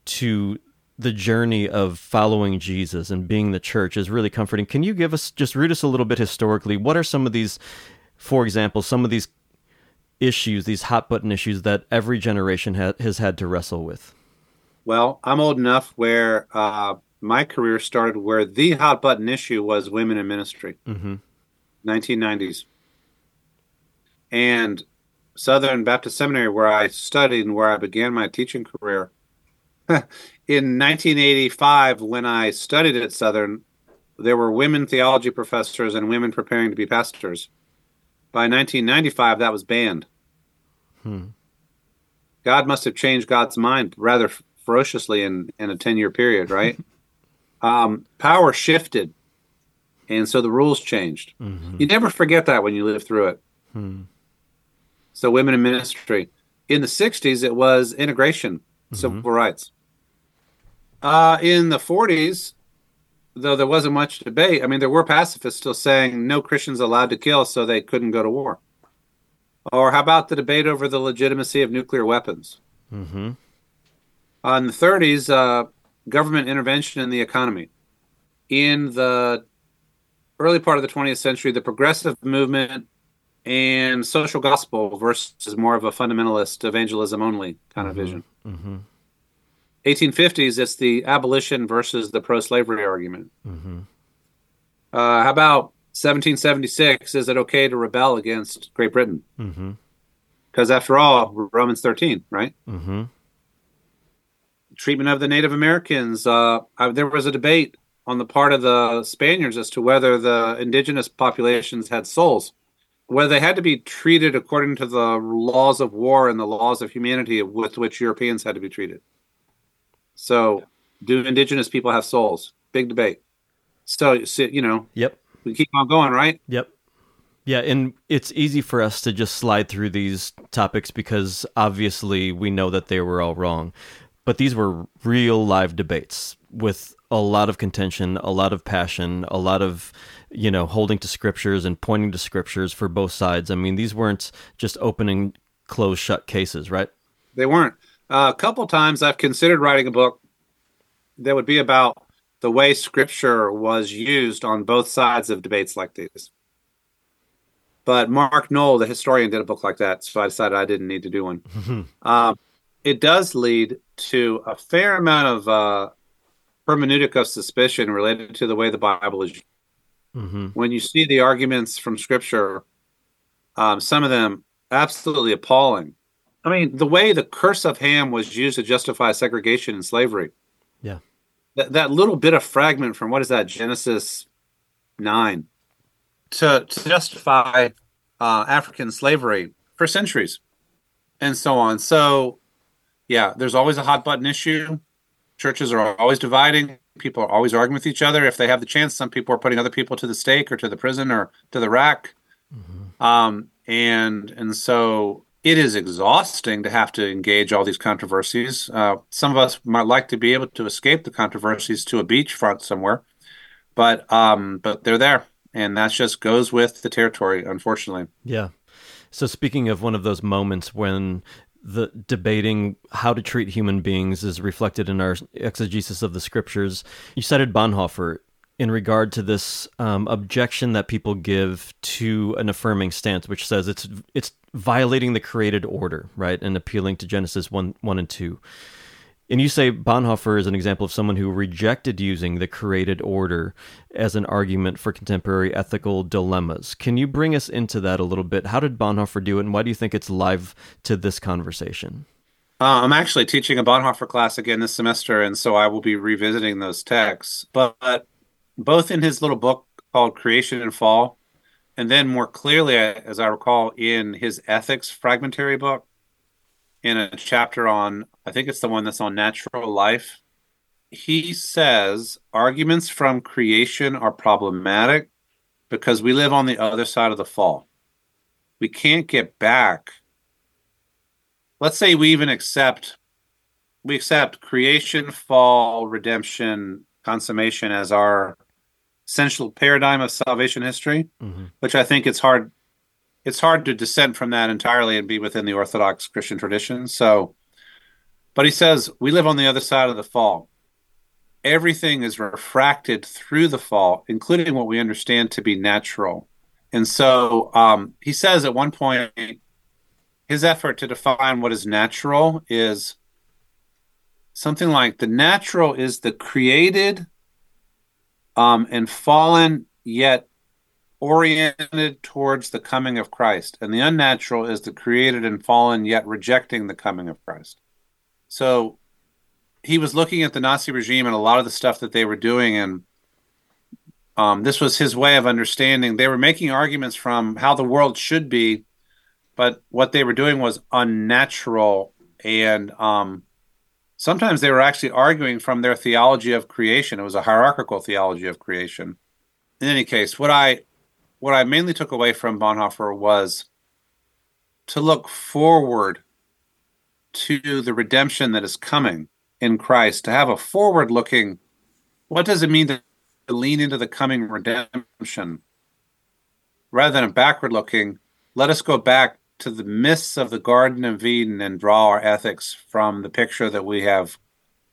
to the journey of following Jesus and being the church is really comforting. Can you give us just root us a little bit historically? What are some of these, for example, some of these issues, these hot button issues that every generation ha- has had to wrestle with? Well, I'm old enough where uh, my career started where the hot button issue was women in ministry, Mm-hmm. 1990s. And Southern Baptist Seminary, where I studied and where I began my teaching career. [laughs] in 1985, when I studied at Southern, there were women theology professors and women preparing to be pastors. By 1995, that was banned. Hmm. God must have changed God's mind rather ferociously in, in a 10 year period, right? [laughs] um, power shifted. And so the rules changed. Mm-hmm. You never forget that when you live through it. Hmm. So, women in ministry. In the 60s, it was integration, civil rights. Uh, in the 40s, though there wasn't much debate, I mean, there were pacifists still saying no Christians allowed to kill, so they couldn't go to war. Or how about the debate over the legitimacy of nuclear weapons? Mm-hmm. Uh, in the 30s, uh, government intervention in the economy. In the early part of the 20th century, the progressive movement and social gospel versus more of a fundamentalist evangelism only kind of vision. Mm-hmm. 1850s, it's the abolition versus the pro slavery argument. Mm-hmm. Uh, how about 1776? Is it okay to rebel against Great Britain? Mm-hmm. Because after all, Romans 13, right? Mm-hmm. Treatment of the Native Americans. Uh, I, there was a debate on the part of the Spaniards as to whether the indigenous populations had souls, whether they had to be treated according to the laws of war and the laws of humanity with which Europeans had to be treated. So, do indigenous people have souls? Big debate. So, you know, Yep. We keep on going, right? Yep. Yeah, and it's easy for us to just slide through these topics because obviously we know that they were all wrong. But these were real live debates with a lot of contention, a lot of passion, a lot of, you know, holding to scriptures and pointing to scriptures for both sides. I mean, these weren't just opening closed shut cases, right? They weren't. Uh, a couple times I've considered writing a book that would be about the way scripture was used on both sides of debates like these. But Mark Noll, the historian, did a book like that, so I decided I didn't need to do one. um, it does lead to a fair amount of uh, hermeneutic of suspicion related to the way the Bible is. Mm-hmm. When you see the arguments from Scripture, um, some of them absolutely appalling. I mean, the way the curse of Ham was used to justify segregation and slavery. Yeah. That, that little bit of fragment from what is that, Genesis 9, to, to justify uh, African slavery for centuries and so on. So, yeah, there's always a hot button issue. Churches are always dividing. People are always arguing with each other. If they have the chance, some people are putting other people to the stake or to the prison or to the rack. Um, and and so it is exhausting to have to engage all these controversies. Uh, some of us might like to be able to escape the controversies to a beachfront somewhere, but um, but they're there, and that just goes with the territory, unfortunately. Yeah. So speaking of one of those moments when the debating how to treat human beings is reflected in our exegesis of the scriptures, you cited Bonhoeffer in regard to this um, objection that people give to an affirming stance, which says it's it's violating the created order, right, and appealing to Genesis one one and two. And you say Bonhoeffer is an example of someone who rejected using the created order as an argument for contemporary ethical dilemmas. Can you bring us into that a little bit? How did Bonhoeffer do it, and why do you think it's live to this conversation? Uh, I'm actually teaching a Bonhoeffer class again this semester, and so I will be revisiting those texts. But, but both in his little book called Creation and Fall, and then more clearly, as I recall, in his Ethics fragmentary book, in a chapter on, I think it's the one that's on natural life, he says arguments from creation are problematic because we live on the other side of the fall. We can't get back. Let's say we even accept we accept creation, fall, redemption, consummation as our essential paradigm of salvation history, Mm-hmm. which I think it's hard it's hard to dissent from that entirely and be within the Orthodox Christian tradition. So, but he says we live on the other side of the fall. Everything is refracted through the fall, including what we understand to be natural. And so um, he says at one point, his effort to define what is natural is something like the natural is the created um, and fallen, yet oriented towards the coming of Christ. And the unnatural is the created and fallen, yet rejecting the coming of Christ. So he was looking at the Nazi regime and a lot of the stuff that they were doing. And um, this was his way of understanding. They were making arguments from how the world should be, but what they were doing was unnatural. And um, sometimes they were actually arguing from their theology of creation. It was a hierarchical theology of creation. In any case, what I what I mainly took away from Bonhoeffer was to look forward to the redemption that is coming in Christ, to have a forward looking, what does it mean to lean into the coming redemption? Rather than a backward looking, let us go back to the myths of the Garden of Eden and draw our ethics from the picture that we have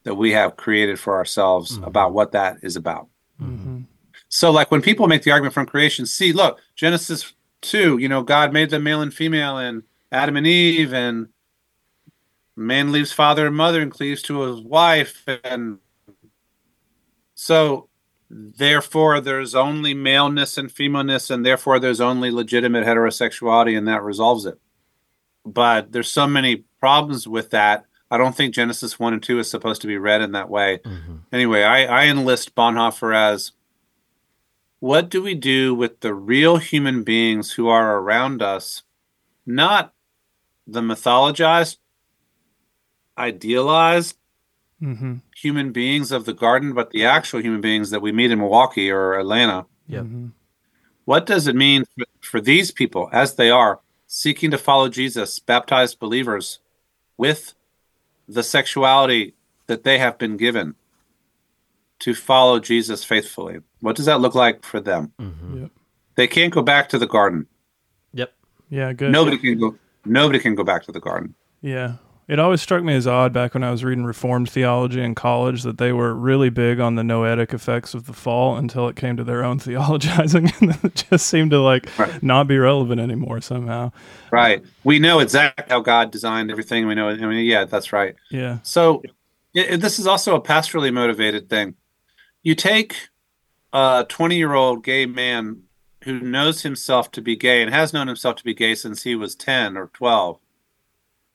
that we have created for ourselves about what that is about. Mhm. So, like when people make the argument from creation, see, look, Genesis 2, you know, God made them male and female, and Adam and Eve, and man leaves father and mother and cleaves to his wife. And so, therefore, there's only maleness and femaleness, and therefore, there's only legitimate heterosexuality, and that resolves it. But there's so many problems with that. I don't think Genesis 1 and 2 is supposed to be read in that way. Mm-hmm. Anyway, I, I enlist Bonhoeffer as what do we do with the real human beings who are around us, not the mythologized, idealized Mhm. human beings of the garden, but the actual human beings that we meet in Milwaukee or Atlanta? Yep. Mhm. What does it mean for, for these people, as they are seeking to follow Jesus, baptized believers, with the sexuality that they have been given to follow Jesus faithfully? What does that look like for them? Mhm. Yep. They can't go back to the garden. Yep. Yeah, good. Nobody can go. Nobody can go back to the garden. Yeah. It always struck me as odd back when I was reading Reformed theology in college that they were really big on the noetic effects of the fall until it came to their own [laughs] theologizing and it just seemed to like Right. not be relevant anymore somehow. Right. We know exactly how God designed everything. We know. I mean, yeah, that's right. Yeah. So it, this is also a pastorally motivated thing. You take a 20 year old gay man who knows himself to be gay and has known himself to be gay since he was 10 or 12,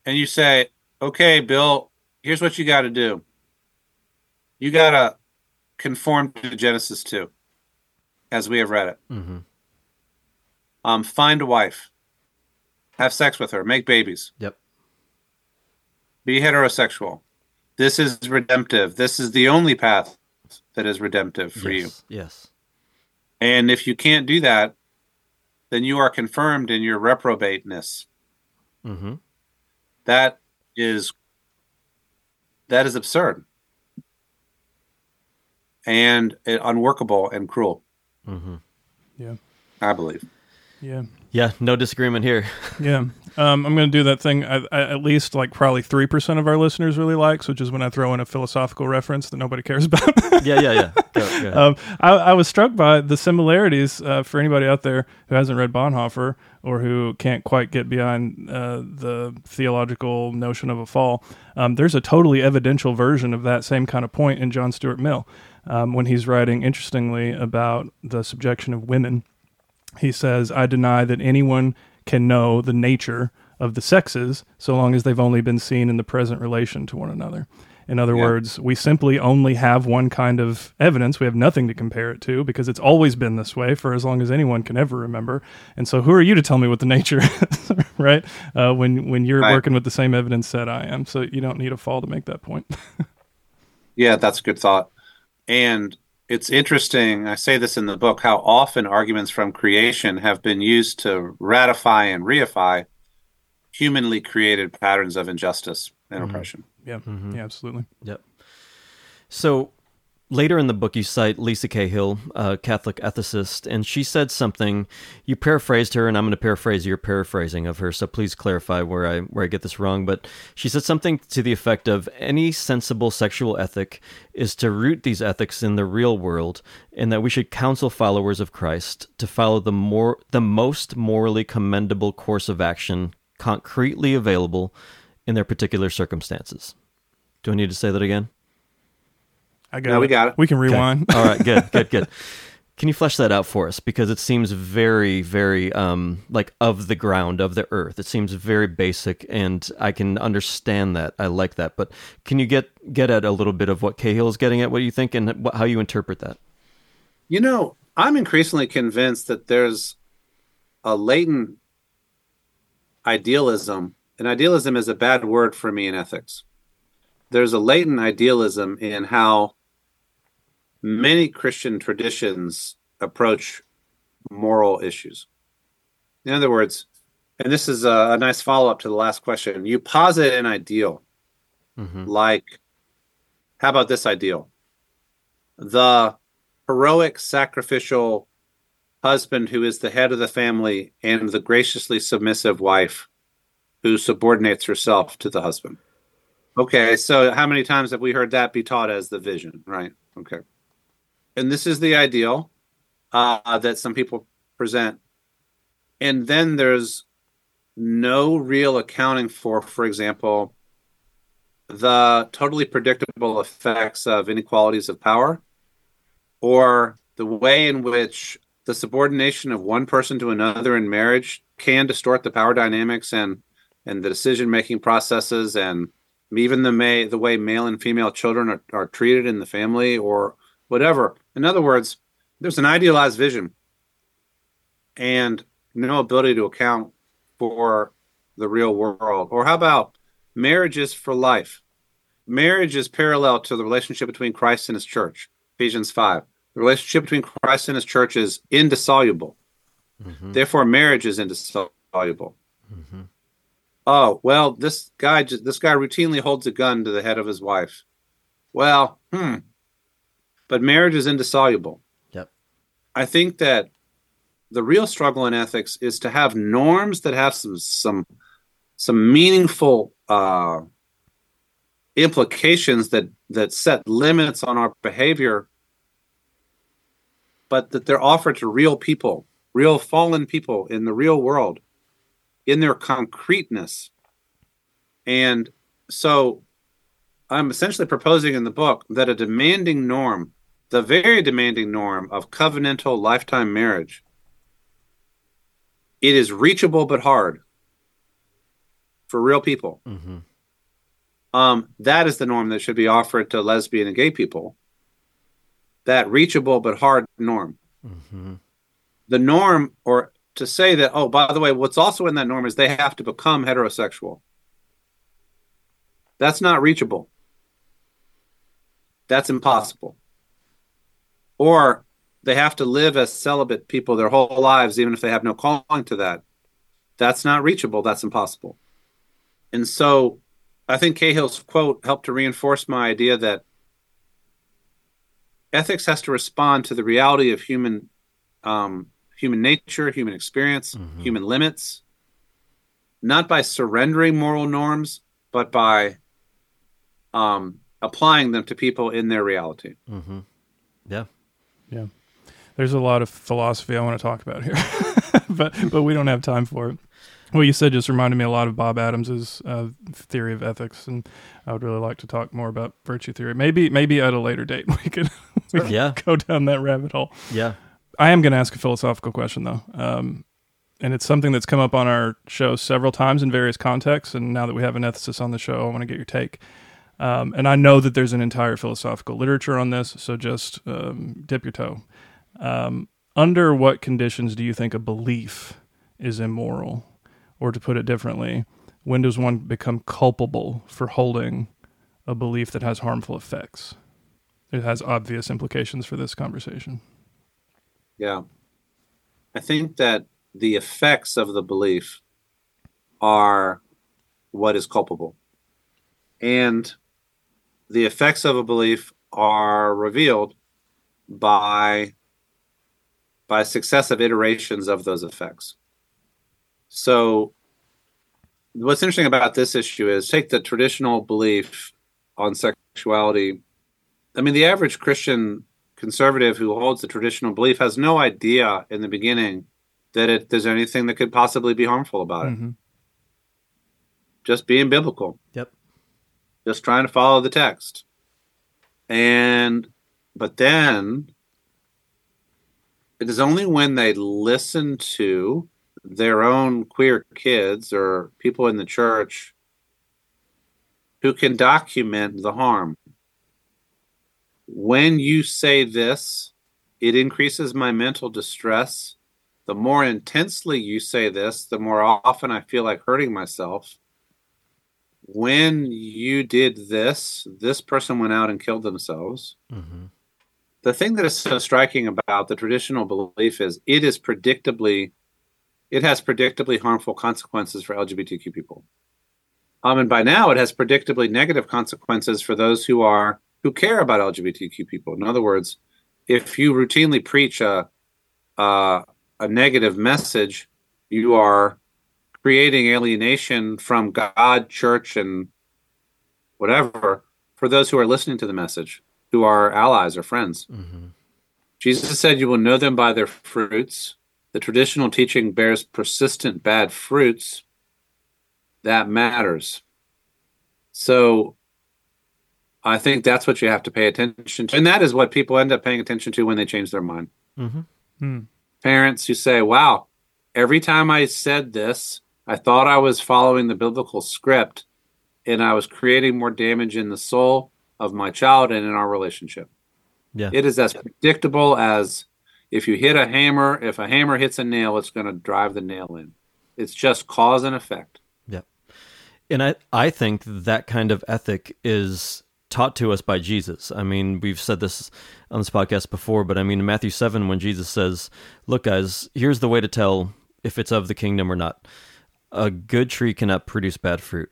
and you say, okay, Bill, here's what you got to do. You got to conform to Genesis 2 as we have read it. hmm Um, find a wife, have sex with her, make babies. Yep. be heterosexual. This is redemptive. This is the only path that is redemptive for you. yes. Yes. And if you can't do that, then you are confirmed in your reprobateness. hmm That is that is absurd and uh, unworkable and cruel. hmm Yeah. I believe. Yeah. Yeah. No disagreement here. [laughs] Yeah. Um, I'm going to do that thing I, I, at least like probably 3% of our listeners really likes, which is when I throw in a philosophical reference that nobody cares [laughs] about. yeah. Yeah. Yeah. Go, go um, I, I was struck by the similarities uh, for anybody out there who hasn't read Bonhoeffer or who can't quite get behind uh, the theological notion of a fall. Um, there's a totally evidential version of that same kind of point in John Stuart Mill um, when he's writing, interestingly, about the subjection of women. He says, I deny that anyone can know the nature of the sexes so long as they've only been seen in the present relation to one another. In other Yeah. words, we simply only have one kind of evidence. We have nothing to compare it to because it's always been this way for as long as anyone can ever remember. And so, who are you to tell me what the nature [laughs] is, right? Uh, when when you're Right. working with the same evidence set I am, so you don't need a fall to make that point. [laughs] Yeah, that's a good thought. And it's interesting, I say this in the book, how often arguments from creation have been used to ratify and reify humanly created patterns of injustice and mm-hmm. oppression. yeah, mm-hmm. yeah, absolutely. Yep. So later in the book, you cite Lisa Cahill, a Catholic ethicist, and she said something. You paraphrased her, and I'm going to paraphrase your paraphrasing of her. So please clarify where I where I get this wrong. But she said something to the effect of any sensible sexual ethic is to root these ethics in the real world, and that we should counsel followers of Christ to follow the more the most morally commendable course of action concretely available in their particular circumstances. Do I need to say that again? I got No, it. we got it. We can Okay. rewind. All right, good, [laughs] good, good. Can you flesh that out for us? Because it seems very, very um, like of the ground, of the earth. It seems very basic, and I can understand that. I like that. But can you get get at a little bit of what Cahill is getting at? What do you think and what, how you interpret that? You know, I'm increasingly convinced that there's a latent idealism, and idealism is a bad word for me in ethics. There's a latent idealism in how many Christian traditions approach moral issues. In other words, and this is a, a nice follow up to the last question, you posit an ideal Mm-hmm. like, how about this ideal? The heroic, sacrificial husband who is the head of the family and the graciously submissive wife who subordinates herself to the husband. Okay, so how many times have we heard that be taught as the vision, right? Okay. And this is the ideal uh, that some people present. And then there's no real accounting for, for example, the totally predictable effects of inequalities of power or the way in which the subordination of one person to another in marriage can distort the power dynamics and and the decision making processes and even the may the way male and female children are, are treated in the family or whatever in other words there's an idealized vision and no ability to account for the real world. Or how about marriages for life? Marriage is parallel to the relationship between christ and his church. Ephesians 5 the relationship between christ and his church is indissoluble. Mm-hmm. therefore marriage is indissoluble. Mm-hmm. Oh well this guy this guy routinely holds a gun to the head of his wife. Well hmm but marriage is indissoluble yep i think that the real struggle in ethics is to have norms that have some some some meaningful uh, implications that that set limits on our behavior but that they're offered to real people real fallen people in the real world in their concreteness. And so I'm essentially proposing in the book that a demanding norm, the very demanding norm of covenantal lifetime marriage, it is reachable but hard for real people. Mm-hmm. Um, that is the norm that should be offered to lesbian and gay people. That reachable but hard norm. Mm-hmm. The norm, or to say that, oh, by the way, what's also in that norm is they have to become heterosexual. That's not reachable. That's impossible. Or they have to live as celibate people their whole lives, even if they have no calling to that. That's not reachable. That's impossible. And so I think Cahill's quote helped to reinforce my idea that ethics has to respond to the reality of human um, human nature, human experience, mm-hmm. human limits, not by surrendering moral norms, but by um, applying them to people in their reality. Mm-hmm. Yeah. Yeah. There's a lot of philosophy I want to talk about here, [laughs] but but we don't have time for it. What you said just reminded me a lot of Bob Adams's uh, theory of ethics, and I would really like to talk more about virtue theory. Maybe maybe at a later date [laughs] we could, we could yeah. go down that rabbit hole. Yeah. I am going to ask a philosophical question though, um, and it's something that's come up on our show several times in various contexts. And now that we have an ethicist on the show, I want to get your take. Um, and I know that there's an entire philosophical literature on this, so just um, dip your toe. Um, under what conditions do you think a belief is immoral? Or to put it differently, when does one become culpable for holding a belief that has harmful effects? It has obvious implications for this conversation. Yeah. I think that the effects of the belief are what is culpable. And the effects of a belief are revealed by by successive iterations of those effects. So what's interesting about this issue is take the traditional belief on sexuality. I mean, the average Christian conservative who holds the traditional belief has no idea in the beginning that it, there's anything that could possibly be harmful about it. Mm-hmm. Just being biblical. Yep. Just trying to follow the text. And, but then it is only when they listen to their own queer kids or people in the church who can document the harm when you say this, it increases my mental distress. The more intensely you say this, the more often I feel like hurting myself. When you did this, this person went out and killed themselves. Mm-hmm. The thing that is so striking about the traditional belief is it is predictably, it has predictably harmful consequences for LGBTQ people. Um, and by now, it has predictably negative consequences for those who are who care about LGBTQ people. In other words, if you routinely preach a a, a negative message, you are creating alienation from God, church, and whatever, for those who are listening to the message, who are allies or friends. Mm-hmm. Jesus said, You will know them by their fruits. The traditional teaching bears persistent bad fruits. That matters. So I think that's what you have to pay attention to. And that is what people end up paying attention to when they change their mind. Mm-hmm. Hmm. Parents who say, Wow, every time I said this, I thought I was following the biblical script and I was creating more damage in the soul of my child and in our relationship. Yeah. It is as predictable as if you hit a hammer, if a hammer hits a nail, it's going to drive the nail in. It's just cause and effect. Yeah. And I, I think that kind of ethic is taught to us by Jesus. I mean, we've said this on this podcast before, but I mean, in Matthew 7, when Jesus says, Look, guys, here's the way to tell if it's of the kingdom or not. A good tree cannot produce bad fruit,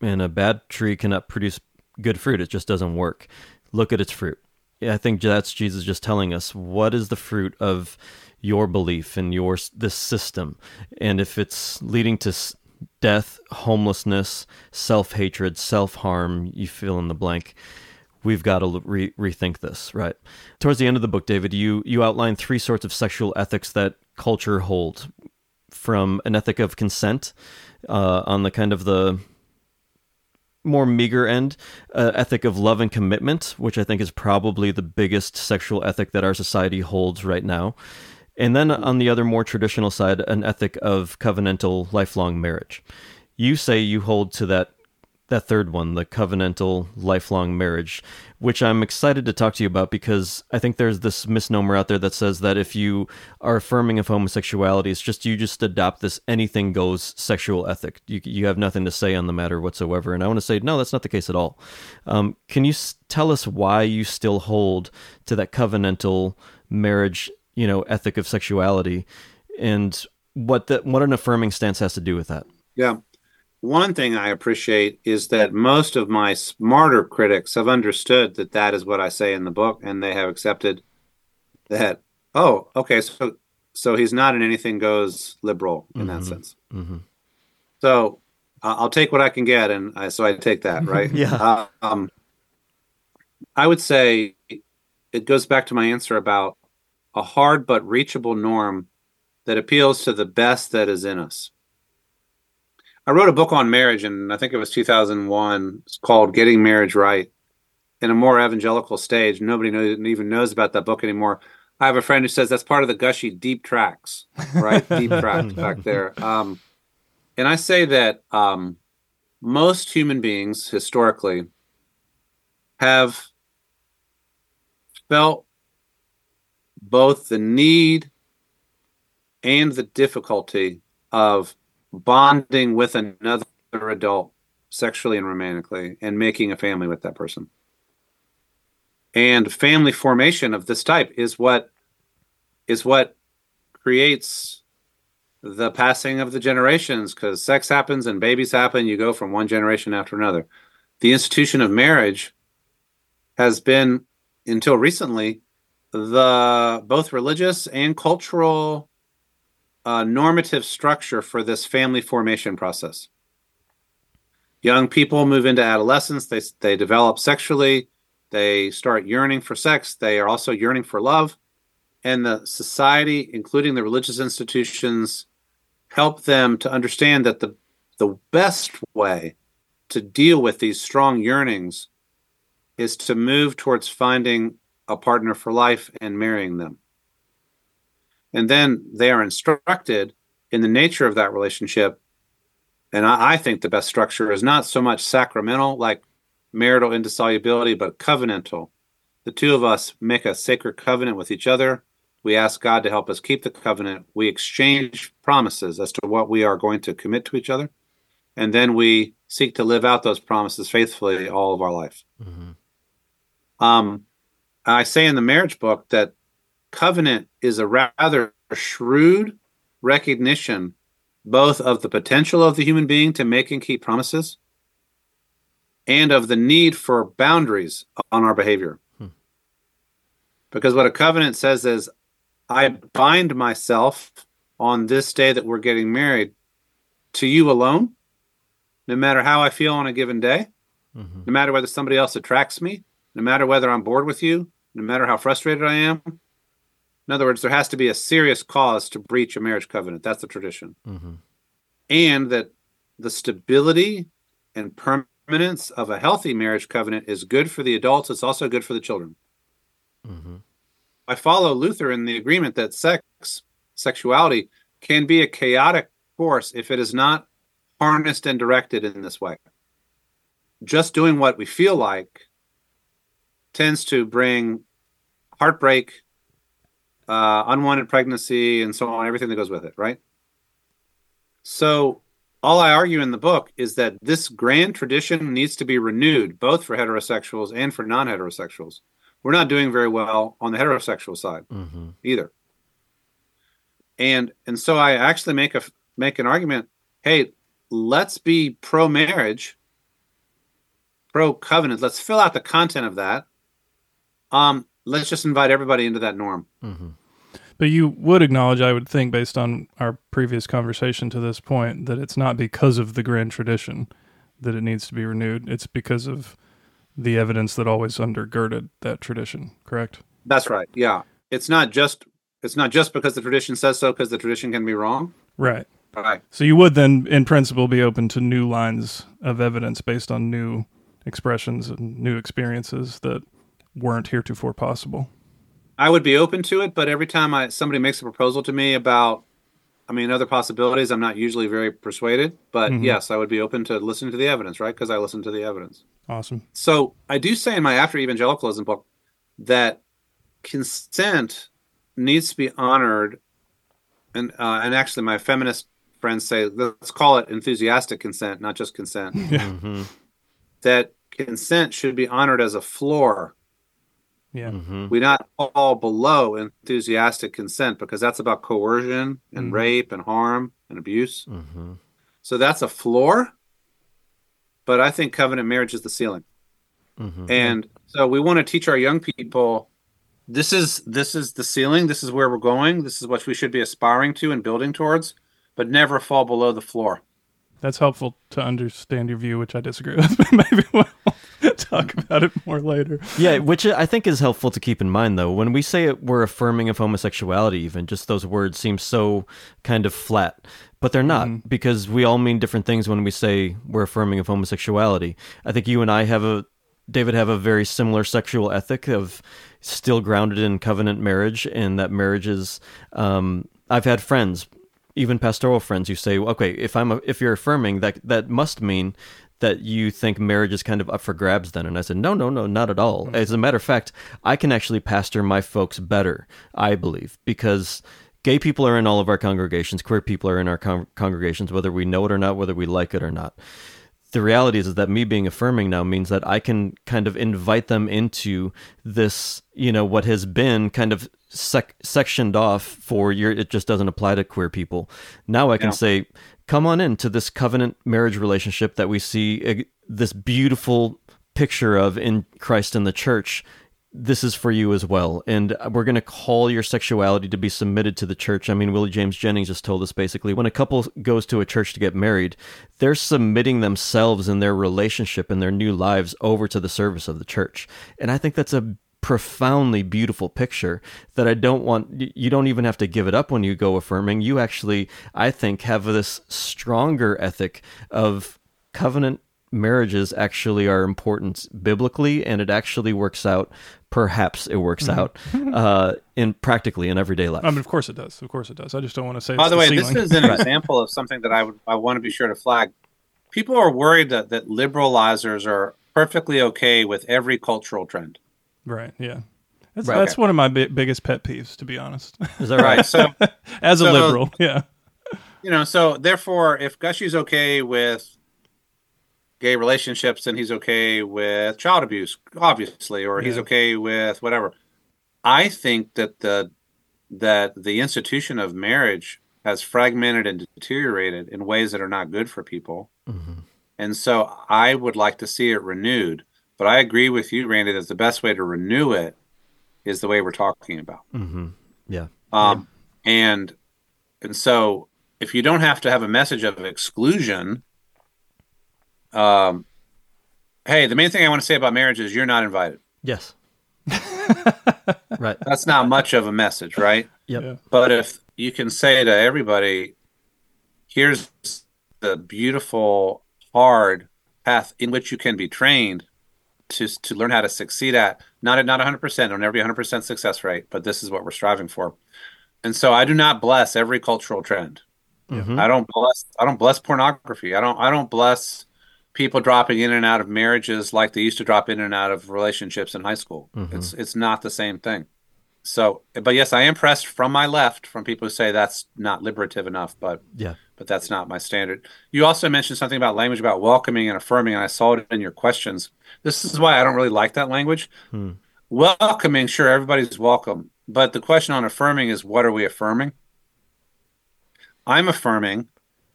and a bad tree cannot produce good fruit. It just doesn't work. Look at its fruit. I think that's Jesus just telling us what is the fruit of your belief in your this system, and if it's leading to death, homelessness, self hatred, self harm, you fill in the blank. We've got to re- rethink this, right? Towards the end of the book, David, you you outline three sorts of sexual ethics that culture holds, from an ethic of consent, uh, on the kind of the more meager end, uh, ethic of love and commitment, which I think is probably the biggest sexual ethic that our society holds right now. And then on the other more traditional side, an ethic of covenantal lifelong marriage. You say you hold to that that third one, the covenantal lifelong marriage, which I'm excited to talk to you about because I think there's this misnomer out there that says that if you are affirming of homosexuality, it's just you just adopt this anything goes sexual ethic. You you have nothing to say on the matter whatsoever. And I want to say no, that's not the case at all. Um, can you tell us why you still hold to that covenantal marriage, you know, ethic of sexuality, and what that what an affirming stance has to do with that? Yeah. One thing I appreciate is that most of my smarter critics have understood that that is what I say in the book, and they have accepted that. Oh, okay, so so he's not an anything goes liberal in Mhm. that sense. Mm-hmm. So uh, I'll take what I can get, and I, so I take that, right? [laughs] Yeah. Uh, um, I would say it goes back to my answer about a hard but reachable norm that appeals to the best that is in us. I wrote a book on marriage, and I think it was 2001. It's called "Getting Marriage Right." In a more evangelical stage, nobody knows, even knows about that book anymore. I have a friend who says that's part of the Gushee deep tracks, right? deep [laughs] tracks back there. Um, and I say that um, most human beings historically have felt both the need and the difficulty of bonding with another adult sexually and romantically and making a family with that person. And family formation of this type is what is what creates the passing of the generations because sex happens and babies happen you go from one generation after another the institution of marriage has been until recently the both religious and cultural uh, normative structure for this family formation process. Young people move into adolescence. They, they develop sexually. They start yearning for sex. They are also yearning for love. And the society including the religious institutions help them to understand that the the best way to deal with these strong yearnings is to move towards finding a partner for life and marrying them. And then they are instructed in the nature of that relationship. And I, I think the best structure is not so much sacramental, like marital indissolubility, but covenantal. The two of us make a sacred covenant with each other. We ask God to help us keep the covenant. We exchange promises as to what we are going to commit to each other. And then we seek to live out those promises faithfully all of our life. Mm-hmm. Um, I say in the marriage book that covenant is a rather shrewd recognition both of the potential of the human being to make and keep promises and of the need for boundaries on our behavior. Hmm. Because what a covenant says is, I bind myself on this day that we're getting married to you alone, no matter how I feel on a given day. no matter whether somebody else attracts me, no matter whether I'm bored with you, no matter how frustrated I am. In other words, there has to be a serious cause to breach a marriage covenant. That's the tradition. Mm-hmm. And that the stability and permanence of a healthy marriage covenant is good for the adults, it's also good for the children. Mm-hmm. I follow Luther in the agreement that sex, sexuality, can be a chaotic force if it is not harnessed and directed in this way. Just doing what we feel like tends to bring heartbreak, uh, unwanted pregnancy, and so on, everything that goes with it, right? So, all I argue in the book is that this grand tradition needs to be renewed, both for heterosexuals and for non heterosexuals. We're not doing very well on the heterosexual side either. And and so I actually make a make an argument, hey, let's be pro marriage, pro covenant. Let's fill out the content of that. Um, let's just invite everybody into that norm. But you would acknowledge, I would think, based on our previous conversation to this point, that it's not because of the grand tradition that it needs to be renewed. It's because of the evidence that always undergirded that tradition, correct? That's right. Yeah. It's not just it's not just because the tradition says so because the tradition can be wrong. Right. Right. So you would then, in principle, be open to new lines of evidence based on new expressions and new experiences that weren't heretofore possible. I would be open to it, but every time I somebody makes a proposal to me about I mean other possibilities, I'm not usually very persuaded, but yes, I would be open to listening to the evidence, right? Because I listen to the evidence. Awesome. So I do say in my After Evangelicalism book that consent needs to be honored, and uh, and actually my feminist friends say let's call it enthusiastic consent, not just consent. [laughs] Yeah. That consent should be honored as a floor. Yeah. Mm-hmm. We not fall below enthusiastic consent because that's about coercion and Mhm. rape and harm and abuse. Mm-hmm. So that's a floor. But I think covenant marriage is the ceiling. Mm-hmm. And so we want to teach our young people this is this is the ceiling, this is where we're going, this is what we should be aspiring to and building towards, but never fall below the floor. That's helpful to understand your view, which I disagree with. [laughs] Maybe we'll talk about it more later. Yeah, which I think is helpful to keep in mind, though. When we say it, we're affirming of homosexuality, even just those words seem so kind of flat, but they're not because we all mean different things when we say we're affirming of homosexuality. I think you and I have a David have a very similar sexual ethic of still grounded in covenant marriage, and that marriage is. Um, I've had friends, even pastoral friends, who say, "Okay, if I'm a, if you're affirming that, that must mean." That you think marriage is kind of up for grabs then and i said no no no not at all mm-hmm. as a matter of fact i can actually pastor my folks better i believe because gay people are in all of our congregations queer people are in our con- congregations whether we know it or not whether we like it or not the reality is, is that me being affirming now means that I can kind of invite them into this, you know, what has been kind of sec- sectioned off for your, it just doesn't apply to queer people. Now I can Yeah. say, come on into this covenant marriage relationship that we see uh, this beautiful picture of in Christ and the church this is for you as well. And we're going to call your sexuality to be submitted to the church. I mean, Willie James Jennings just told us basically when a couple goes to a church to get married, they're submitting themselves and their relationship and their new lives over to the service of the church. And I think that's a profoundly beautiful picture that I don't want you don't even have to give it up when you go affirming. You actually, I think, have this stronger ethic of covenant marriages actually are important biblically and it actually works out perhaps it works out uh in practically in everyday life I mean, of course it does. Of course it does. I just don't want to say. By it's the way, this is an example of something that I would I want to be sure to flag. People are worried that that liberalizers are perfectly okay with every cultural trend. Right. Yeah. That's, Right. that's one of my bi- biggest pet peeves, to be honest. is that right Right. [laughs] So As a So- liberal, yeah. you know, so therefore, if Gushee's okay with gay relationships, then he's okay with child abuse, obviously, or he's okay with whatever. I think that the that the institution of marriage has fragmented and deteriorated in ways that are not good for people, mm-hmm. and so I would like to see it renewed. But I agree with you, Randy, that the best way to renew it is the way we're talking about. yeah Um, and and so if you don't have to have a message of exclusion, um, Hey, the main thing I want to say about marriage is you're not invited. Yes. [laughs] right. That's not much of a message, right? Yep. Yeah. But if you can say to everybody, here's the beautiful, hard path in which you can be trained to to learn how to succeed at. Not at not 100%, it'll never be 100% success rate, but this is what we're striving for. And so I do not bless every cultural trend. Mhm. I don't bless I don't bless pornography. I don't I don't bless people dropping in and out of marriages like they used to drop in and out of relationships in high school. Mhm. It's it's not the same thing. So, but yes, I am pressed from my left from people who say that's not liberative enough, but Yeah. but that's not my standard. You also mentioned something about language about welcoming and affirming, and I saw it in your questions. This is why I don't really like that language. Hmm. Welcoming, sure, everybody's welcome, but the question on affirming is what are we affirming? I'm affirming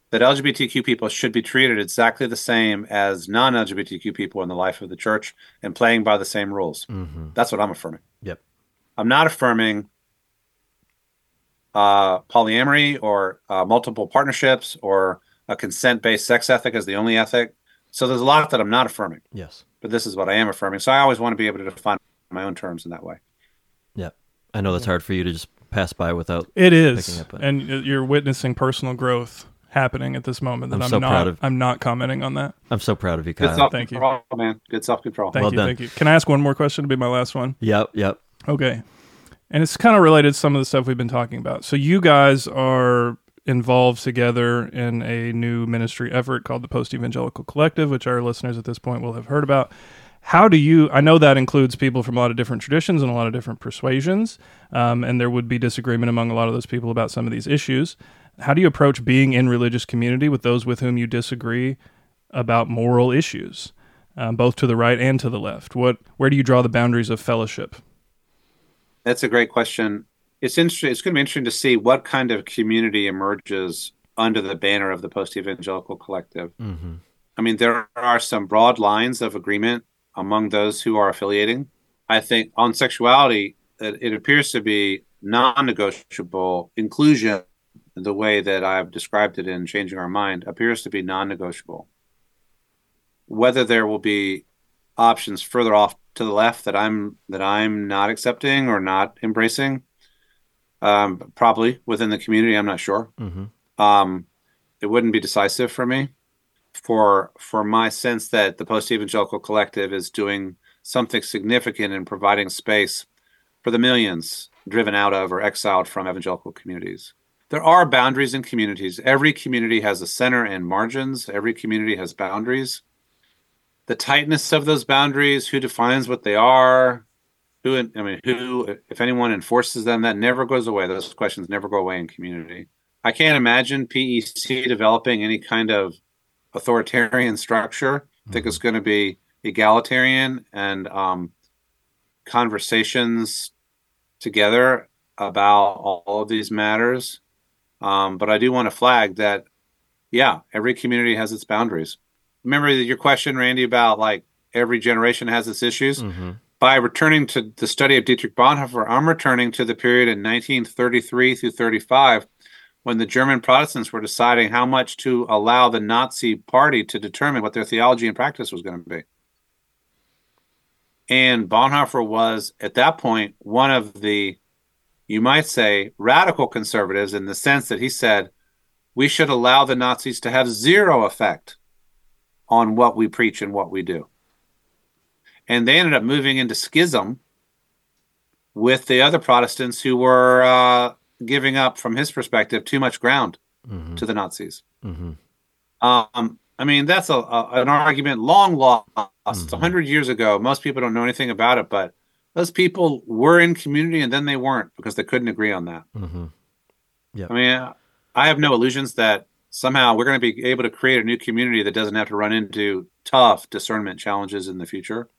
that LGBTQ people should be treated exactly the same as non LGBTQ people in the life of the church and playing by the same rules. Mhm. That's what I'm affirming. Yep. I'm not affirming uh, polyamory or uh, multiple partnerships or a consent based sex ethic as the only ethic. So there's a lot that I'm not affirming, Yes. but this is what I am affirming. So I always want to be able to define my own terms in that way. Yep. I know that's hard for you to just pass by without. It is, Picking up on- and you're witnessing personal growth happening at this moment. That I'm I'm, so not. proud of- I'm not commenting on that. I'm so proud of you, Good Kyle. self thank you. man. Good self control. Thank Well you. done. Thank you. Can I ask one more question to be my last one? Yep. Yep. Okay. And it's kind of related to some of the stuff we've been talking about. So you guys are involved together in a new ministry effort called the Post Evangelical Collective, which our listeners at this point will have heard about. How do you? I know that includes people from a lot of different traditions and a lot of different persuasions, um, and there would be disagreement among a lot of those people about some of these issues. How do you approach being in religious community with those with whom you disagree about moral issues, um, both to the right and to the left? What, where do you draw the boundaries of fellowship? That's a great question. It's interesting. It's going to be interesting to see what kind of community emerges under the banner of the Post Evangelical Collective. Mm-hmm. I mean, there are some broad lines of agreement among those who are affiliating. I think on sexuality, it, it appears to be non-negotiable. Inclusion, the way that I've described it in Changing Our Mind, appears to be non-negotiable. Whether there will be options further off to the left that I'm that I'm not accepting or not embracing, um, probably within the community, I'm not sure. Mm-hmm. Um, it wouldn't be decisive for me for for my sense that the post evangelical collective is doing something significant in providing space for the millions driven out of or exiled from evangelical communities. There are boundaries in communities. Every community has a center and margins. Every community has boundaries. The tightness of those boundaries, who defines what they are, who I mean, who, if anyone enforces them, that never goes away. Those questions never go away in community. I can't imagine PEC developing any kind of authoritarian structure. I think it's going to be egalitarian and um, conversations together about all of these matters. Um, but I do want to flag that, yeah, every community has its boundaries. Remember your question, Randy, about like every generation has its issues. Mm-hmm. By returning to the study of Dietrich Bonhoeffer, I'm returning to the period in 1933 through 35 when the German Protestants were deciding how much to allow the Nazi party to determine what their theology and practice was going to be. And Bonhoeffer was, at that point, one of the, you might say, radical conservatives in the sense that he said, we should allow the Nazis to have zero effect on what we preach and what we do. And they ended up moving into schism with the other Protestants who were uh, giving up, from his perspective, too much ground Mm-hmm. to the Nazis. Mm-hmm. Um, I mean, that's a, a an argument long lost. Mhm. A hundred years ago, most people don't know anything about it, but those people were in community and then they weren't because they couldn't agree on that. Mm-hmm. I mean, I have no illusions that somehow we're going to be able to create a new community that doesn't have to run into tough discernment challenges in the future.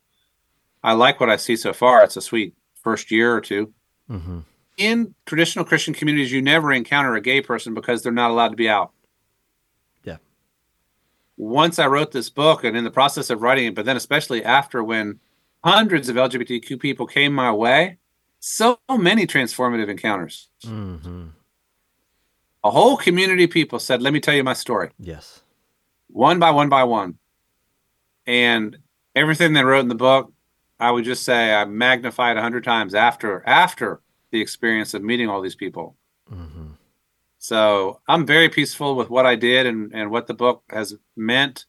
I like what I see so far. It's a sweet first year or two. Mm-hmm. In traditional Christian communities, you never encounter a gay person because they're not allowed to be out. Yeah. Once I wrote this book and in the process of writing it, but then especially after when hundreds of LGBTQ people came my way, so many transformative encounters. Mm-hmm. A whole community of people said, Let me tell you my story. Yes. one by one by one. And everything they wrote in the book, I would just say I magnified a hundred times after after the experience of meeting all these people. Mm-hmm. So I'm very peaceful with what I did and, and what the book has meant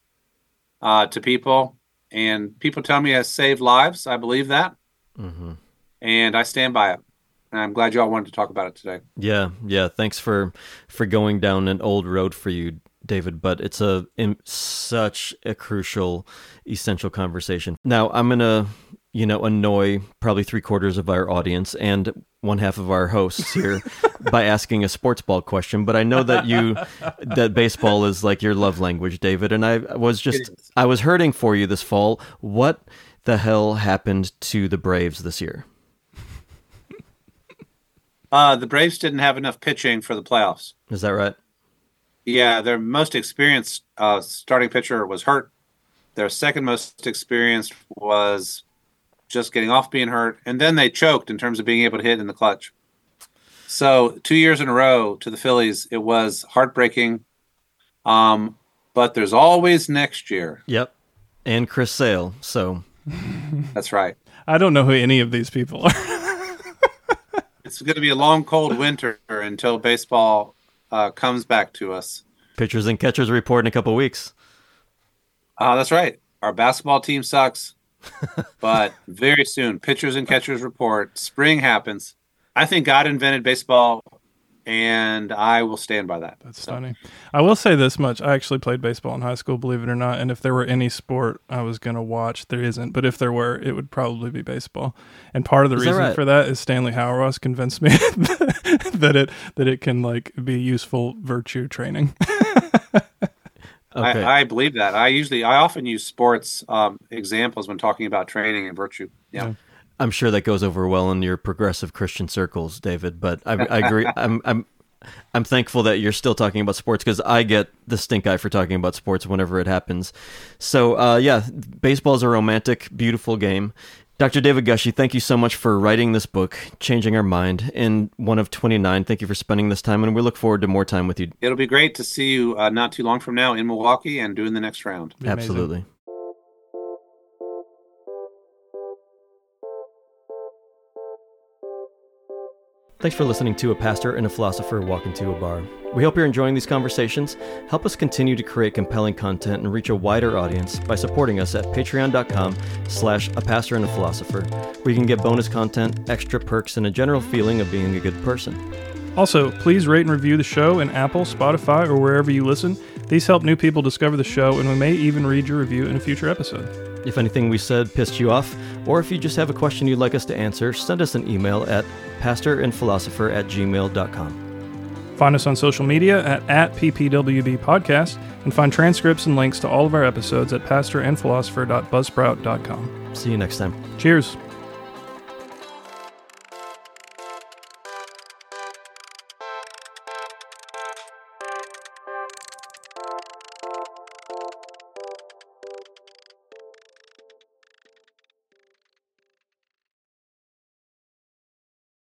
uh, to people. And people tell me it has saved lives. I believe that. Mm-hmm. And I stand by it. And I'm glad you all wanted to talk about it today. Yeah, yeah. Thanks for for going down an old road for you, David. But it's a in, such a crucial, essential conversation. Now I'm gonna, you know, annoy probably three quarters of our audience and one half of our hosts here [laughs] by asking a sports ball question. But I know that you that baseball is like your love language, David. And I was just I was hurting for you this fall. What the hell happened to the Braves this year? Uh, the Braves didn't have enough pitching for the playoffs. Is that right? Yeah, their most experienced uh, starting pitcher was hurt. Their second most experienced was just getting off being hurt, and then they choked in terms of being able to hit in the clutch. So two years in a row to the Phillies, it was heartbreaking. Um, but there's always next year. Yep, and Chris Sale. So that's right. [laughs] I don't know who any of these people are. It's going to be a long, cold winter until baseball uh, comes back to us. Pitchers and catchers report in a couple weeks. Uh, that's right. Our basketball team sucks, [laughs] but very soon, pitchers and catchers report. Spring happens. I think God invented baseball, and I will stand by that. That's so. funny. I will say this much: I actually played baseball in high school, believe it or not. And if there were any sport I was going to watch, there isn't. But if there were, it would probably be baseball. And part of the Is reason right? for that is Stanley Hauerwas convinced me [laughs] that it that it can like be useful virtue training. [laughs] Okay. I, I, believe that. I usually, I often use sports um, examples when talking about training and virtue. Yeah. yeah. I'm sure that goes over well in your progressive Christian circles, David. But I, I agree. [laughs] I'm, I'm, I'm thankful that you're still talking about sports because I get the stink eye for talking about sports whenever it happens. So, uh, yeah, baseball is a romantic, beautiful game. Dr. David Gushee, thank you so much for writing this book, Changing Our Mind, in one of 29. Thank you for spending this time, and we look forward to more time with you. It'll be great to see you uh, not too long from now in Milwaukee and doing the next round. Absolutely. Thanks for listening to A Pastor and a Philosopher Walk into a Bar. We hope you're enjoying these conversations. Help us continue to create compelling content and reach a wider audience by supporting us at patreon.com slash a pastor and a philosopher, where you can get bonus content, extra perks, and a general feeling of being a good person. Also, please rate and review the show in Apple, Spotify, or wherever you listen. These help new people discover the show, and we may even read your review in a future episode. If anything we said pissed you off, or if you just have a question you'd like us to answer, send us an email at pastorandphilosopher at gmail.com. Find us on social media at, at PPWB Podcast and find transcripts and links to all of our episodes at pastorandphilosopher.buzzsprout.com. See you next time. Cheers.